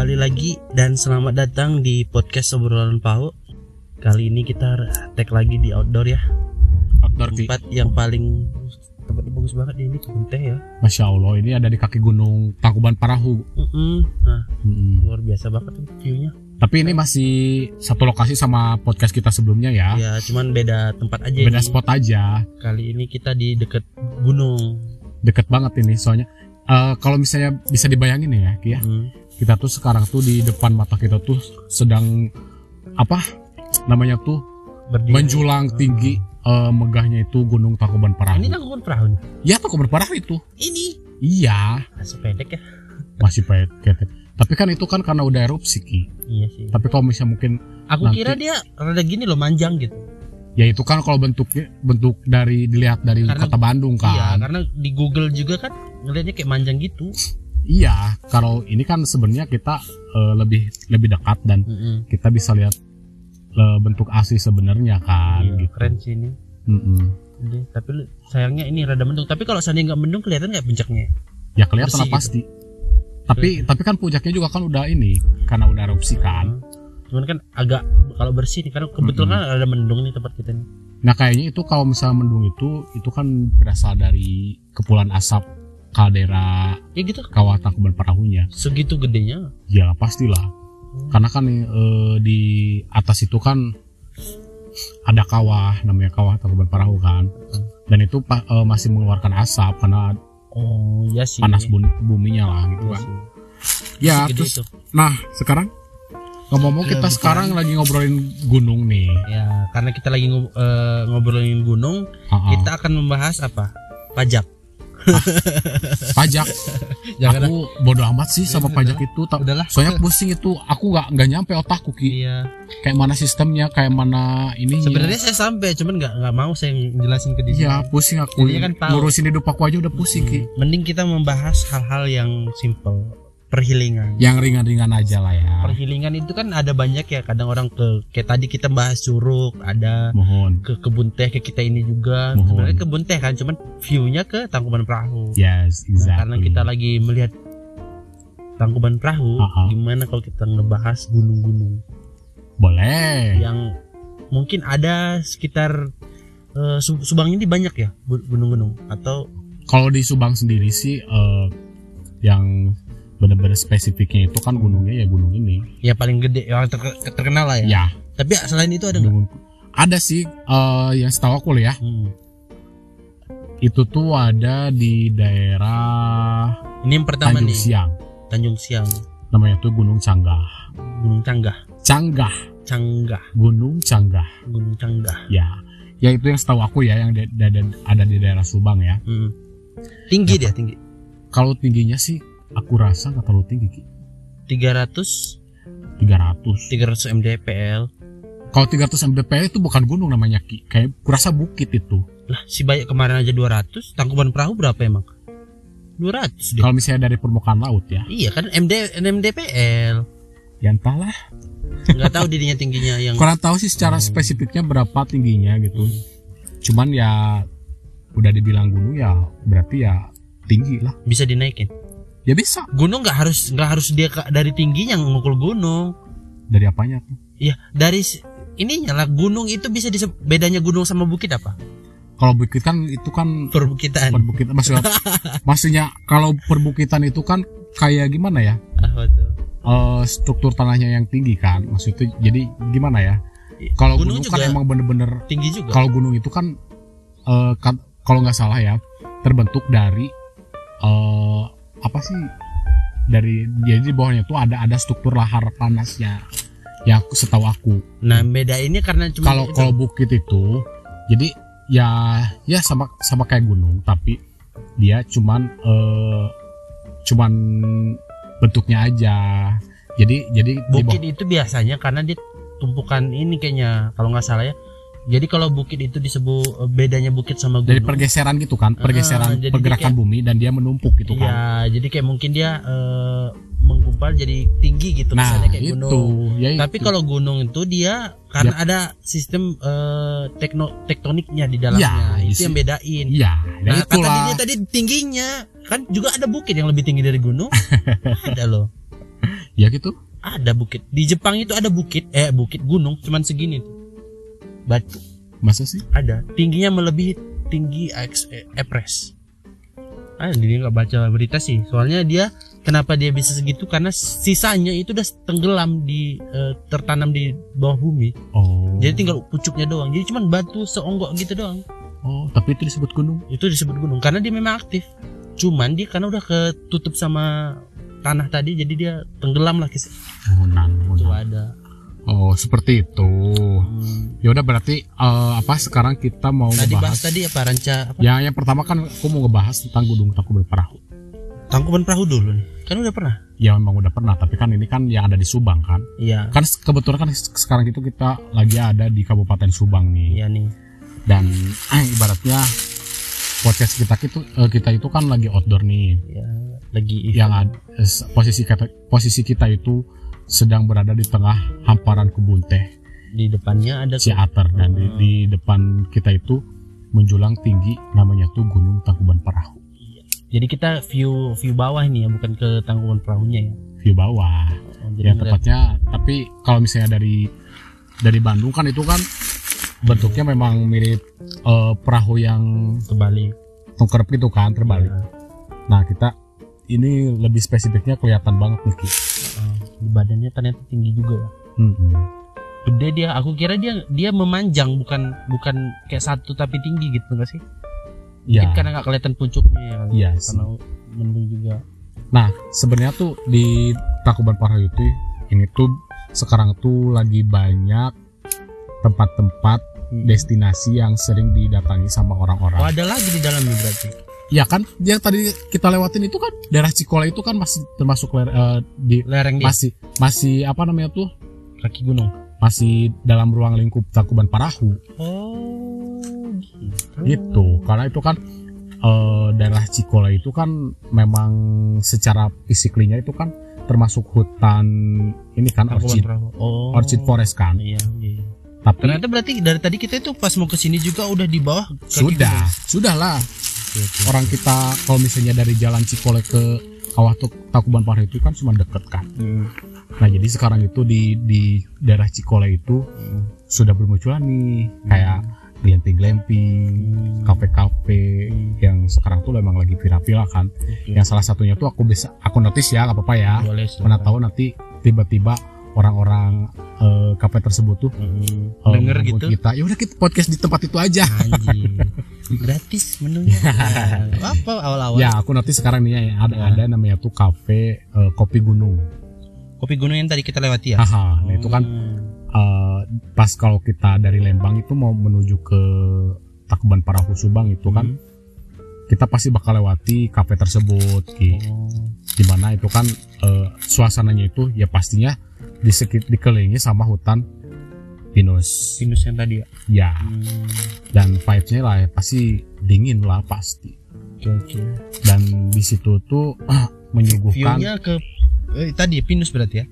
Kembali lagi dan selamat datang di podcast obrolan Pau. Kali ini kita tag lagi di outdoor ya. Outdoor. Tempat yang paling tempatnya bagus banget ini kebun teh ya. Masya Allah ini ada di kaki gunung Tangkuban Parahu. Mm-mm. Nah, Mm-mm. luar biasa banget tuh view-nya. Tapi ini masih satu lokasi sama podcast kita sebelumnya ya. Ya, cuman beda tempat aja Beda ini. spot aja, Kali ini kita di deket gunung. deket banget ini soalnya. eh, kalau misalnya bisa dibayangin ya, Ki ya, Hmm. Kita tuh sekarang tuh di depan mata kita tuh sedang apa namanya tuh Berdiri. menjulang tinggi eh, megahnya itu Gunung Tangkuban Parahu. Ini tangkuban perahu nih. Ya Tangkuban Parahu itu. Ini. Iya, Masih pendek ya. masih pendek. Tapi kan itu kan karena udah erupsi Ki. Iya sih. Tapi kalau misalnya mungkin Aku nanti- kira dia rada gini loh manjang gitu. ya itu kan kalau bentuknya bentuk dari dilihat dari Karena- kota Bandung Iya, kan. karena di Google juga kan ngelihatnya kayak manjang gitu. Iya, kalau ini kan sebenarnya kita eh, lebih lebih dekat dan Mm-mm. kita bisa lihat eh, bentuk asli sebenarnya kan Iya, gitu. keren sih ini. Mm-mm. Jadi, tapi sayangnya ini rada mendung. Tapi kalau seandainya nggak mendung kelihatan nggak puncaknya? Ya kelihatan Bersih lah pasti. Tapi tapi kan puncaknya juga kan udah ini karena udah erupsi kan. Cuman kan agak kalau bersih nih karena kebetulan kan ada mendung nih tempat kita nih. Nah kayaknya itu kalau misalnya mendung itu itu kan berasal dari kepulan asap kaldera Ya gitu. kawah Tangkuban Parahunya. Segitu gedenya. Ya pastilah. Karena kan eh, di atas itu kan ada kawah namanya kawah Tangkuban Parahu kan. Dan itu pa- eh, masih mengeluarkan asap karena Oh, iya sih. panas bun- buminya lah gitu Iya kan. sih. Ya, Segede terus itu. nah sekarang ngomong-ngomong kita bukan. sekarang lagi ngobrolin gunung nih. Ya, karena kita lagi ngob- eh, ngobrolin gunung, Ha-ha. kita akan membahas apa? Pajak. pajak. Jangan aku bodoh amat sih sama pajak itu. Ta- Udahlah. Soalnya pusing itu. Aku nggak nggak nyampe otakku ki. Iya. Kayak mana sistemnya, kayak mana ini. Sebenarnya saya sampai, cuman nggak nggak mau saya jelasin ke dia. Iya pusing aku. Jadinya kan tahu. Ngurusin hidup aku aja udah pusing ki. Mending kita membahas hal-hal yang simple, perhilingan. Yang ringan-ringan aja lah ya. Perhilingan itu kan ada banyak ya. Kadang orang ke kayak tadi kita bahas curug, ada Mohon. ke kebun teh kayak kita ini juga. Mohon. Sebenarnya kebun teh kan, cuman view-nya ke Tangkuban Perahu. Yes, Nah, exactly. karena kita lagi melihat Tangkuban Perahu, Uh-uh. gimana kalau kita ngebahas gunung-gunung boleh. yang mungkin ada sekitar Su- Subang ini banyak ya gu- gunung-gunung atau Kalau di Subang sendiri sih eh, yang benar-benar spesifiknya itu kan gunungnya ya gunung ini. ya paling gede yang ter- terkenal lah ya. Ya, Tapi selain itu ada nggak? gunung. Ada sih eh, yang setahu aku ya. Hmm. Itu tuh ada di daerah Ini yang pertama Tanjung nih Siang. Tanjung Siang, Namanya tuh Gunung Canggah. Gunung Canggah, Canggah, Canggah, Gunung Canggah. Gunung Canggah. Ya. Ya itu yang setahu aku ya yang da- da- da- ada di daerah Subang ya. Hmm. Tinggi Ya, dia tinggi. Kalau tingginya sih aku rasa nggak terlalu tinggi Ki. 300 300. 300 mdpl. Kalau 300 mdpl itu bukan gunung namanya Ki. Kayak kurasa bukit itu. Lah si banyak kemarin aja 200, Tangkuban Perahu berapa emang? 200 deh. Kalau misalnya dari permukaan laut ya. Iya kan MD MDPL. Ya entahlah. Nggak tahu dirinya tingginya yang Kurang tahu sih secara spesifiknya berapa tingginya gitu. Cuman ya udah dibilang gunung ya berarti ya tinggi lah. bisa dinaikin. Ya bisa. Gunung nggak harus nggak harus dia dari tingginya ngukul gunung. Dari apanya tuh? Iya, dari ininya lah gunung itu bisa disebut bedanya gunung sama bukit apa? Kalau bukit kan itu kan Perbukitan. perbukitan maksudnya maksudnya kalau perbukitan itu kan kayak gimana ya? Apa tuh? Eh, struktur tanahnya yang tinggi kan. Maksudnya jadi gimana ya? Kalau Gunung gunung, kan emang bener-bener Tinggi juga. kalau gunung itu kan eh, kan- kalau nggak salah ya terbentuk dari eh apa sih dari jadi di bawahnya tuh ada ada struktur lahar panasnya ya aku- setahu aku Nah, beda ini karena cuma kalau itu. kalau bukit itu jadi ya ya sama sama kayak gunung tapi dia cuman eh cuman bentuknya aja jadi jadi bukit itu biasanya karena dia tumpukan ini kayaknya kalau nggak salah ya. Jadi kalau bukit itu disebut bedanya bukit sama gunung. dari pergeseran gitu kan pergeseran jadi dia pergerakan kayak- bumi dan dia menumpuk gitu kan Iya, jadi kayak mungkin dia eh, menggumpal jadi tinggi gitu nah misalnya kayak itu gunung. ya Tapi itu. kalau gunung itu dia karena ada sistem eh, tekno tektoniknya di dalamnya. Ya, itu isi- yang bedain. Iya, ya Nah, kata itulah. dia tadi tingginya kan juga ada bukit yang lebih tinggi dari gunung. ada loh. Ya gitu. Ada bukit. Di Jepang itu ada bukit, eh bukit gunung cuman segini tuh. Batu Masa sih? ada. Tingginya melebihi tinggi eh, Everest. Ah, dia nggak baca berita sih. Soalnya dia kenapa dia bisa segitu karena sisanya itu udah tenggelam di eh, tertanam di bawah bumi. Oh. Jadi tinggal pucuknya doang. Jadi cuman batu seonggok gitu doang. Oh, tapi itu disebut gunung. Itu disebut gunung karena dia memang aktif. Cuman dia karena udah ketutup sama tanah tadi jadi dia tenggelam lah kis- Hunan, itu Hunan. ada. Oh, seperti itu. Hmm. Ya udah berarti eh, apa sekarang kita mau Tadi ngebahas bahas tadi apa ranca apa? Ya, yang pertama kan aku mau ngebahas tentang Gunung Tangkuban Perahu. Tangkuban Perahu dulu nih. Kan udah pernah. Ya memang udah pernah, tapi kan ini kan yang ada di Subang kan. Iya. Kan kebetulan kan sekarang itu kita lagi ada di Kabupaten Subang nih. Iya nih. Dan eh, ibaratnya podcast kita itu eh, kita itu kan lagi outdoor nih. Ya, lagi Yang ad- eh, posisi kita posisi kita itu sedang berada di tengah hamparan kebun teh di depannya ada Ciater dan di, di depan kita itu menjulang tinggi namanya tuh Gunung Tangkuban Perahu. Jadi kita view view bawah ini ya, bukan ke Tangkuban Perahunya ya. View bawah. Oh, ya tepatnya tapi kalau misalnya dari dari Bandung kan itu kan bentuknya memang mirip eh, perahu yang terbalik. tengkurap gitu kan terbalik. Ya. Nah kita ini lebih spesifiknya kelihatan banget nih Ki. Oh, di badannya ternyata tinggi juga ya. Mm-mm. Gede dia, aku kira dia dia memanjang bukan bukan kayak satu tapi tinggi gitu enggak sih? Ya, Mungkin karena nggak kelihatan puncuknya ya. iya. Karena mendung juga. Nah sebenarnya tuh di Tangkuban Perahu itu ini tuh sekarang tuh lagi banyak tempat-tempat Hmm. destinasi yang sering didatangi sama Oh orang-orang. ada lagi di dalamnya berarti. Ya kan, yang tadi kita lewatin itu kan daerah Cikola itu kan masih termasuk ler- eh, di Lereng dia, masih masih apa namanya tuh kaki gunung. masih dalam ruang lingkup Tangkuban Parahu Oh, gitu. gitu karena itu kan eh, daerah Cikola itu kan memang secara fisiklinya itu kan termasuk hutan ini kan Tangkuban orchid. Oh. orchid forest kan Iya, iya. tapi Ternyata berarti dari tadi kita itu pas mau ke sini juga udah di bawah sudah sudah lah Oke. orang kita kalau misalnya dari jalan Cikole ke kawah Tangkuban Parahu itu kan cuma deket kan Hmm, nah jadi sekarang itu di di daerah Cikole itu hmm, sudah bermunculan nih kayak glamping-glamping hmm. kafe-kafe yang sekarang tuh memang lagi viral-viral kan. Oke. Yang salah satunya tuh aku bisa aku notice ya, nggak apa-apa ya. Boleh Mana tahu nanti tiba-tiba orang-orang eh, kafe tersebut tuh Hmm. eh, Denger gitu. kita. Ya udah kita podcast di tempat itu aja. Anjing. Gratis menunya. Apa awal-awal? Ya, aku notice sekarang nih ya, ada Ya. ada namanya tuh kafe eh, kopi gunung. Kopi gunung yang tadi kita lewati ya. Haha, nah itu kan Hmm. eh, pas kalau kita dari Lembang itu mau menuju ke Tangkuban Parahu Subang itu kan Hmm. kita pasti bakal lewati kafe tersebut Ki. Oh. di mana itu kan eh, suasananya itu ya pastinya disekit dikelilingi sama hutan pinus Pinus yang tadi ya. ya Hmm. dan vibesnya lah ya, pasti dingin lah pasti Oke oke. dan di situ tuh ah, menyuguhkan View-nya ke eh, tadi ya, Pinus berarti ya.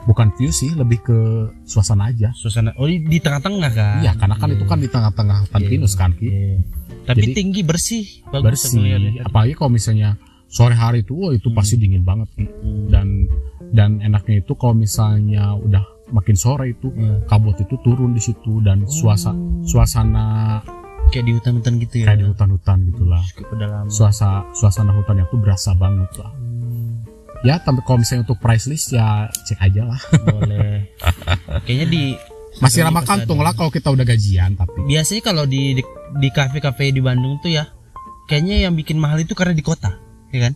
bukan view sih lebih ke suasana aja Suasana oh di, di tengah-tengah kan. iya karena kan itu kan di tengah-tengah hutan Iya. pinus kan Ki. Iya. Tapi Jadi- tinggi bersih, bagus bersih ngeliatnya. apalagi kalau misalnya sore hari itu wah itu Hmm. pasti dingin banget Ki. Hmm. dan dan enaknya itu kalau misalnya udah makin sore itu Iya. kabut itu turun di situ dan suasana Oh. suasana kayak di hutan-hutan gitu ya. kayak di hutan-hutan gitulah pedalaman. suasana hutannya tuh berasa banget lah Hmm, ya tapi kalau misalnya untuk price list ya cek aja lah boleh. Kayaknya di masih Di ramah kantong lah kalau kita udah gajian tapi biasanya kalau di di, di kafe-kafe di Bandung tuh ya kayaknya yang bikin mahal itu karena di kota ya kan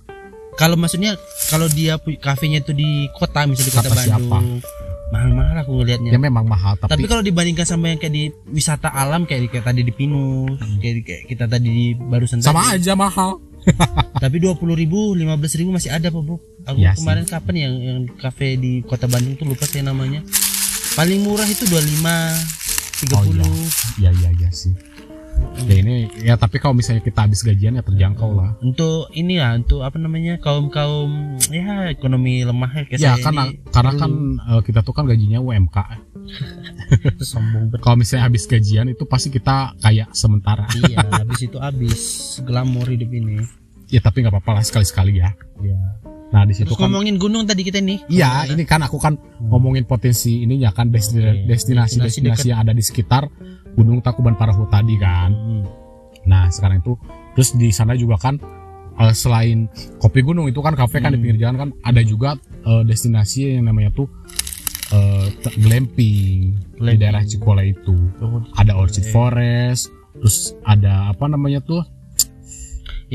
kalau maksudnya kalau dia kafenya itu di kota misalnya di kota Kata siapa? Bandung mahal-mahal aku ngelihatnya ya memang mahal tapi, tapi, kalau dibandingkan sama yang kayak di wisata alam kayak, kayak tadi di Pinus kayak, kayak kita tadi di barusan Hmm. sama tadi. aja mahal. Tapi dua puluh ribu lima belas ribu masih ada pak bu aku sih. kemarin kapan yang yang kafe di kota Bandung tuh lupa saya namanya. Paling murah itu dua lima tiga puluh. Ya ya ya sih ya ini ya tapi kalau misalnya kita habis gajian ya terjangkau lah. Untuk ini ya untuk apa namanya kaum kaum ya ekonomi lemah ya ya karena ini. karena kan eh, kita tuh kan gajinya UMK sombong betul kalau misalnya habis gajian itu pasti kita kayak sementara. Iya habis itu habis glamor hidup ini. Ya tapi nggak apa-apa lah sekali-sekali ya. Ya Nah di situ kan ngomongin gunung tadi kita nih. Iya, ini kan aku kan ngomongin potensi ininya kan destinasi destinasi Destinasi destinasi yang ada di sekitar Gunung Tangkuban Parahu tadi kan. Hmm. Nah sekarang itu terus di sana juga kan eh, selain kopi gunung itu kan kafe kan di Hmm. pinggir jalan kan ada juga eh, destinasi yang namanya tuh eh, te- glamping, di Glamping. daerah Cikole itu. Oh, Ada Orchid. Forest, terus ada apa namanya tuh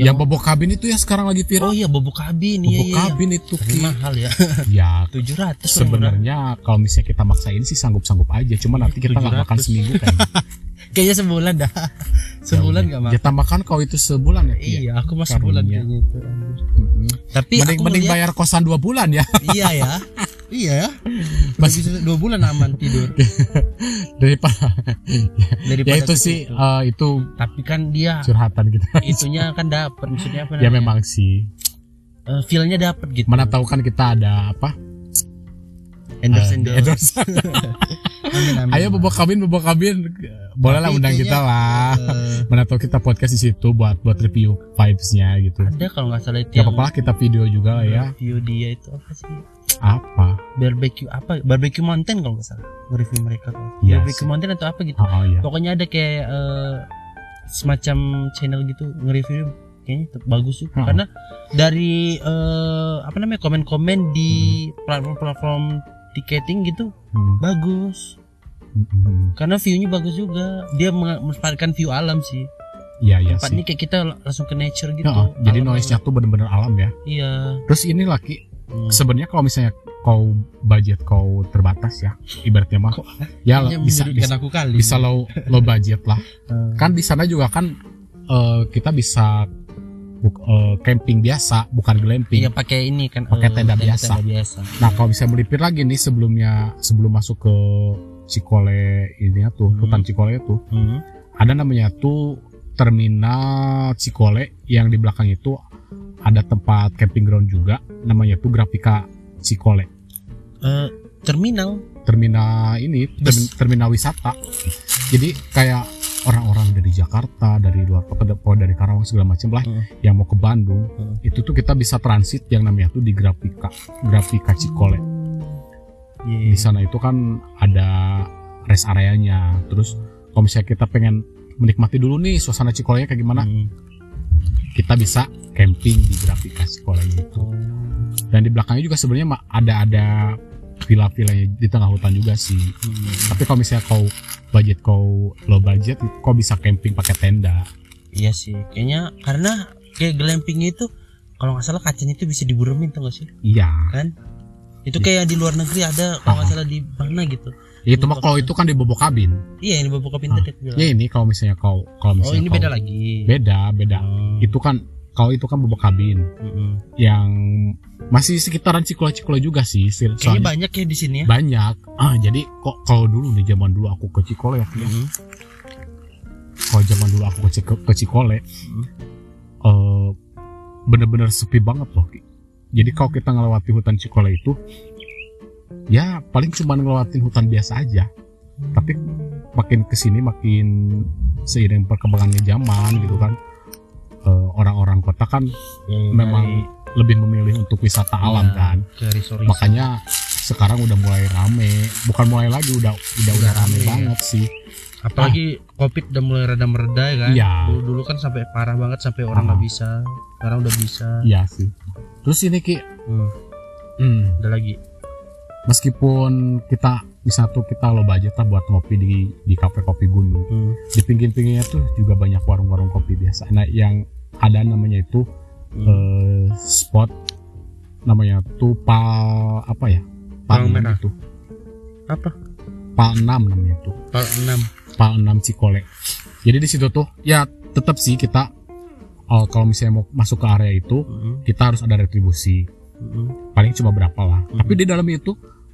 yang Yang- bobok kabin itu ya sekarang lagi Oh viral. iya bobok kabin iya bobok iya. kabin itu Tapi Ki. mahal ya. ya 700 sebenarnya kalau misalnya kita maksain sih sanggup-sanggup aja cuma nanti kita nggak 700. makan seminggu kan Kayaknya sebulan dah. sebulan nggak makan. kita makan kau itu sebulan ya ya? Iya, aku masih sebulan kayaknya itu. anjir. Mm-mm. Tapi mending mending bayar kosan dua bulan ya Iya ya. Iya ya. Masih dua bulan aman tidur. daripada Daripada ya itu sih situ. eh, itu Tapi kan dia curhatan kita itunya kan dapat maksudnya apa ya namanya? memang sih Eh, feel-nya dapat gitu. mana tahu kan kita ada apa endorse Eh, endorse. endorse. Amin, amin. ayo bobok kabin bobok kabin boleh lah Tapi undang kita lah Eh, mana tahu kita podcast di situ buat buat review vibesnya gitu ada kalau nggak salah itu Gak apa-apa lah kita video juga lah ya review dia itu apa sih? Apa Barbecue apa? Barbecue Mountain kalau nggak salah. Review mereka tuh. Iya Barbecue. Mountain atau apa gitu. oh, oh, ya Pokoknya ada kayak eh, semacam channel gitu nge-review kayaknya bagus sih Hmm. karena dari eh, apa namanya komen-komen di platform-platform tiketing gitu Hmm, bagus hmm, hmm. karena view-nya bagus juga dia memanfaatkan view alam sih iya iya tempat sih ini kayak kita langsung ke nature gitu Ya, jadi noise-nya tuh bener-bener alam ya iya terus ini laki Hmm. sebenarnya kalau misalnya kau budget kau terbatas ya ibaratnya mah ya bisa bisa, aku kali bisa low low budget lah Hmm. kan di sana juga kan eh, kita bisa buk- eh, camping biasa bukan glamping iya pakai ini kan Pakai eh, tenda biasa. biasa nah kalau bisa melipir lagi nih sebelumnya sebelum masuk ke Cikole ini ya tuh Hmm. hutan Cikole itu Hmm. ada namanya tuh terminal Cikole yang di belakang itu ada tempat camping ground juga namanya tuh Grafika Cikole Eh, terminal terminal ini terminal wisata jadi kayak orang-orang dari Jakarta dari luar kota dari- Karawang segala macam lah Hmm. yang mau ke Bandung Hmm. itu tuh kita bisa transit yang namanya tuh di Grafika Grafika Cikole Iya. di sana itu kan ada rest areanya terus kalau misalnya kita pengen menikmati dulu nih suasana Cikole kayak gimana Hmm. Kita bisa camping di Grafika Cikole itu dan di belakangnya juga sebenarnya ada ada villa-villanya di tengah hutan juga sih Hmm. tapi kalau misalnya kau budget kau low budget kau bisa camping pakai tenda Iya sih, kayaknya karena kayak glamping itu kalau nggak salah kacanya itu bisa diburemin tuh gak sih? iya Kan? Itu Iya. kayak di luar negeri ada kalau nggak Ah. salah di mana gitu. Itu mah kalau itu kan di bobok kabin Iya ini bapak pintar dia bilang. ya ini kalau misalnya kau kalau oh misalnya ini kau- beda lagi. beda beda Oh. itu kan kalau itu kan bobok kabin Mm-mm. yang masih sekitaran Cikole-Cikole juga sih sih, Kayaknya soalnya banyak ya di sini ya. banyak ah jadi kok kalau dulu nih zaman dulu aku ke Cikole ya Mm-mm. kalau zaman dulu aku ke, ke Cikole Hmm. eh bener-bener sepi banget loh jadi kalau kita ngelewati hutan Cikole itu ya paling cuma ngelewatin hutan biasa aja tapi makin ke sini makin seiring perkembangannya zaman gitu kan eh, orang-orang kota kan Ya, memang lebih memilih untuk wisata alam Iya. kan resort makanya sekarang udah mulai rame bukan mulai lagi udah udah udah rame rame, ya. banget sih apalagi covid udah mulai rada mereda ya kan. Iya. Dulu, dulu kan sampai parah banget sampai orang nggak Ah. bisa. Sekarang udah bisa. iya sih terus ini ki Hmm. hmm, Ada lagi. Meskipun kita bisa tuh kita lo budget lah buat ngopi di di kafe kopi gunung Hmm. di pinggir-pinggirnya tuh juga banyak warung-warung kopi biasa nah yang ada namanya itu Hmm. eh, spot namanya tuh pal apa ya pal Palang 6 merah. itu Apa? pal 6 namanya tuh Pal 6. pal 6 Cikole jadi di situ tuh ya tetap sih kita oh, kalau misalnya mau masuk ke area itu Mm-mm. kita harus ada retribusi Mm-mm. paling cuma berapa lah Mhm. tapi di dalam itu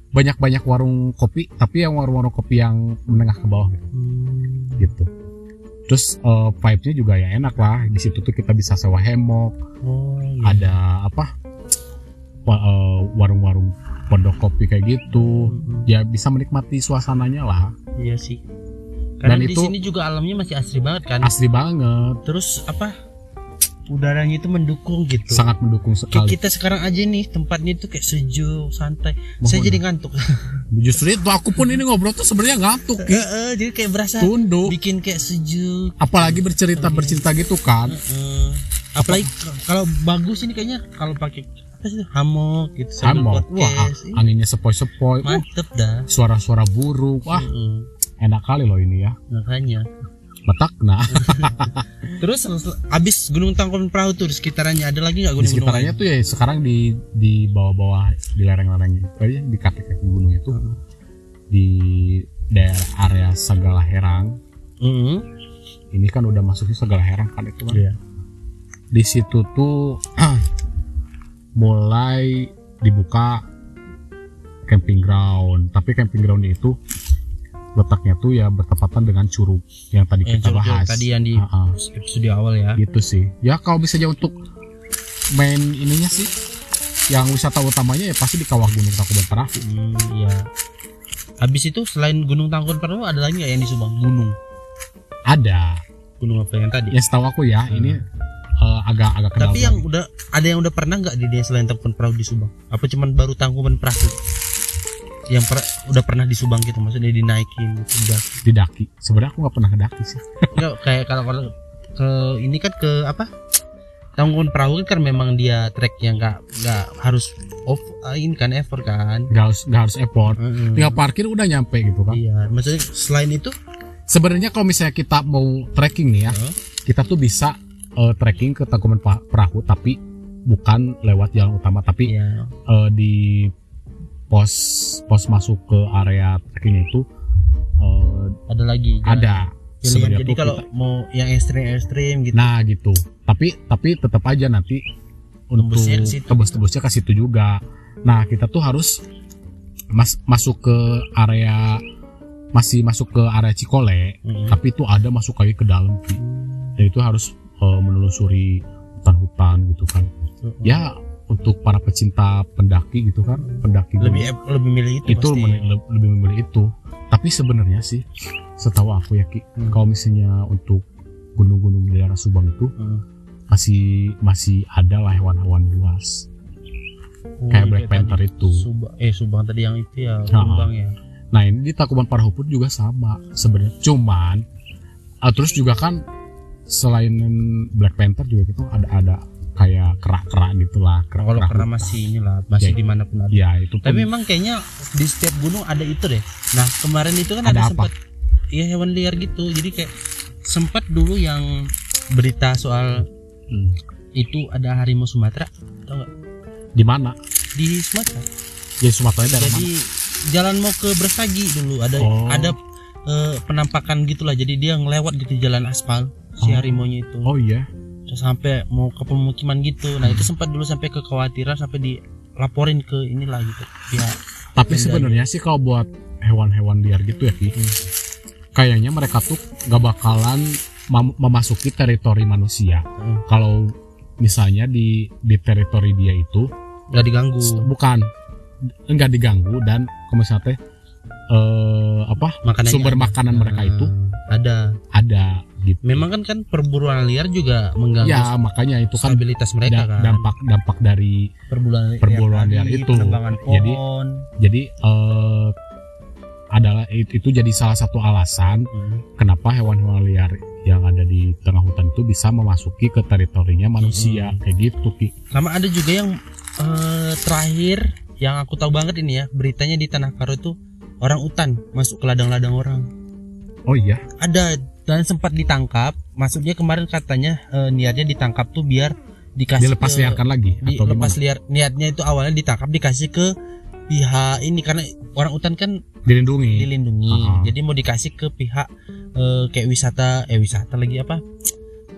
banyak-banyak warung kopi tapi yang warung-warung kopi yang menengah ke bawah gitu, Hmm. gitu. terus eh, vibe-nya juga ya enak lah di situ tuh kita bisa sewa hemok Oh, iya. ada apa eh, warung-warung pondok kopi kayak gitu Mm-mm. ya bisa menikmati suasananya lah Iya sih. Karena Dan di itu- sini juga alamnya masih asri banget kan. asli banget Terus apa? Udaranya itu mendukung gitu. Sangat mendukung kayak sekali. kita sekarang aja nih tempatnya itu kayak sejuk santai. Mohon. saya jadi ngantuk. Justru itu aku pun ini ngobrol tuh sebenarnya ngantuk Ki. Heeh, jadi kayak berasa tunduk. bikin kayak sejuk. Apalagi bercerita bercerita gitu kan. Heeh. apalagi kalau bagus ini kayaknya kalau pakai apa sih hammock gitu hammock wah anginnya sepoi-sepoi. Uh, mantep dah. suara-suara burung wah Heeh, enak kali loh ini ya. Makanya letak nah terus abis Gunung Tangkuban Perahu tuh di sekitarannya ada lagi nggak di gunung-gunung sekitarnya lain? tuh ya sekarang di di bawah-bawah di lereng-lereng aja di kaki-kaki gunung itu di daerah area Segala Herang Heeh. ini kan udah masuknya Segala Herang kan itu kan Iya. di situ tuh mulai dibuka camping ground tapi camping ground itu letaknya tuh ya bertepatan dengan curug yang tadi Yang kita curug bahas tadi yang di Ah, ah. episode awal ya gitu sih ya kalau bisa aja untuk main ininya sih yang wisata utamanya ya pasti di kawah gunung Tangkuban Perahu Hmm, iya. Habis itu selain Gunung Tangkuban Perahu ada lagi nggak yang di Subang? Gunung. ada Gunung apa yang tadi? yang setahu aku ya ini eh, agak Hmm. Tapi yang udah ada yang udah pernah nggak di dia selain Tangkuban Perahu di Subang? Apa cuman baru Tangkuban Perahu? Yang per- udah pernah di Subang gitu maksudnya dinaikin gitu. Udah. didaki sebenarnya aku nggak pernah ngedaki sih Nggak kayak kalau kalau ke ini kan ke apa? Tangkuban Perahu kan memang dia trek yang nggak nggak harus off ah, ini kan effort kan. nggak harus nggak harus effort Mm-mm. tinggal parkir udah nyampe gitu kan Iya, maksudnya selain itu sebenarnya kalau misalnya kita mau trekking nih ya Heeh. kita tuh bisa eh, trekking ke Tangkuban Pa- Perahu tapi bukan lewat jalan utama tapi Iya. eh, di pos pos masuk ke area trekkingnya itu eh, Ada lagi. jalan. ada Pilihan. Jadi kalau kita- mau yang ekstrim-ekstrim gitu. nah gitu tapi tapi tetap aja nanti untuk Tembusnya ke situ. juga nah kita tuh harus mas masuk ke area masih masuk ke area Cikole Mm. tapi itu ada masuk lagi ke dalam dan itu harus eh, menelusuri hutan-hutan gitu kan Mm. ya untuk para pecinta pendaki gitu kan pendaki lebih gunung, lebih milih itu, itu pasti. men- le- lebih memilih itu tapi sebenarnya sih setahu aku ya Ki Hmm. kalau misalnya untuk gunung-gunung di daerah Subang itu Mm. masih masih ada lah hewan-hewan buas Oh, kayak iya, Black Panther itu Subang, eh Subang tadi yang itu ya. Subang ya. nah ini di Tangkuban Parahu pun juga sama sebenarnya cuman ah, terus juga kan selain Black Panther juga gitu ada ada kayak kerak-kerak gitulah Nah, kalau kerak-kerak karena hutan. masih inilah, masih Ya. di mana pun ada. ya itu pun Tapi memang kayaknya di setiap gunung ada itu deh. Nah kemarin itu kan Ada ada, sempat, ya hewan liar gitu. Jadi kayak sempat dulu yang berita soal Hmm. itu ada harimau Sumatera, tau nggak? di mana Di Sumatera. jadi Sumatera dari Jadi jalan mau ke Brastagi dulu ada Oh. ada eh, penampakan gitulah. Jadi dia ngelewat gitu jalan aspal si Oh. harimaunya itu. mana oh iya sampai mau ke pemukiman gitu. Nah, itu sempat dulu sampai kekhawatiran sampai dilaporin ke inilah gitu. Pihak tapi sebenarnya sih kalau buat hewan-hewan liar gitu ya Ki Hmm. kayaknya mereka tuh gak bakalan mem- memasuki teritori manusia Hmm. kalau misalnya di di teritori dia itu nggak diganggu. bukan enggak diganggu dan kalau misalnya teh eh apa Makanannya sumber ada. makanan mereka itu ada. ada gitu Memang kan kan perburuan liar juga mengganggu ya makanya itu kan stabilitas mereka da- kan. dampak dampak dari perburuan perburuan liar tadi, itu. penebangan Jadi, pohon. jadi eh adalah itu, jadi salah satu alasan Hmm. kenapa hewan-hewan liar yang ada di tengah hutan itu bisa memasuki ke teritorinya manusia Hmm. kayak gitu ki Sama ada juga yang eh, terakhir yang aku tahu banget ini ya beritanya di Tanah Karo itu orang utan masuk ke ladang-ladang orang. Oh iya? Ada dan sempat ditangkap. Maksudnya kemarin katanya eh, niatnya ditangkap tuh biar dikasih dilepas ke- liarkan lagi di atau lepas liar niatnya itu awalnya ditangkap dikasih ke pihak ini karena orang utan kan dilindungi. dilindungi. Ah. jadi mau dikasih ke pihak eh, kayak wisata eh wisata lagi apa?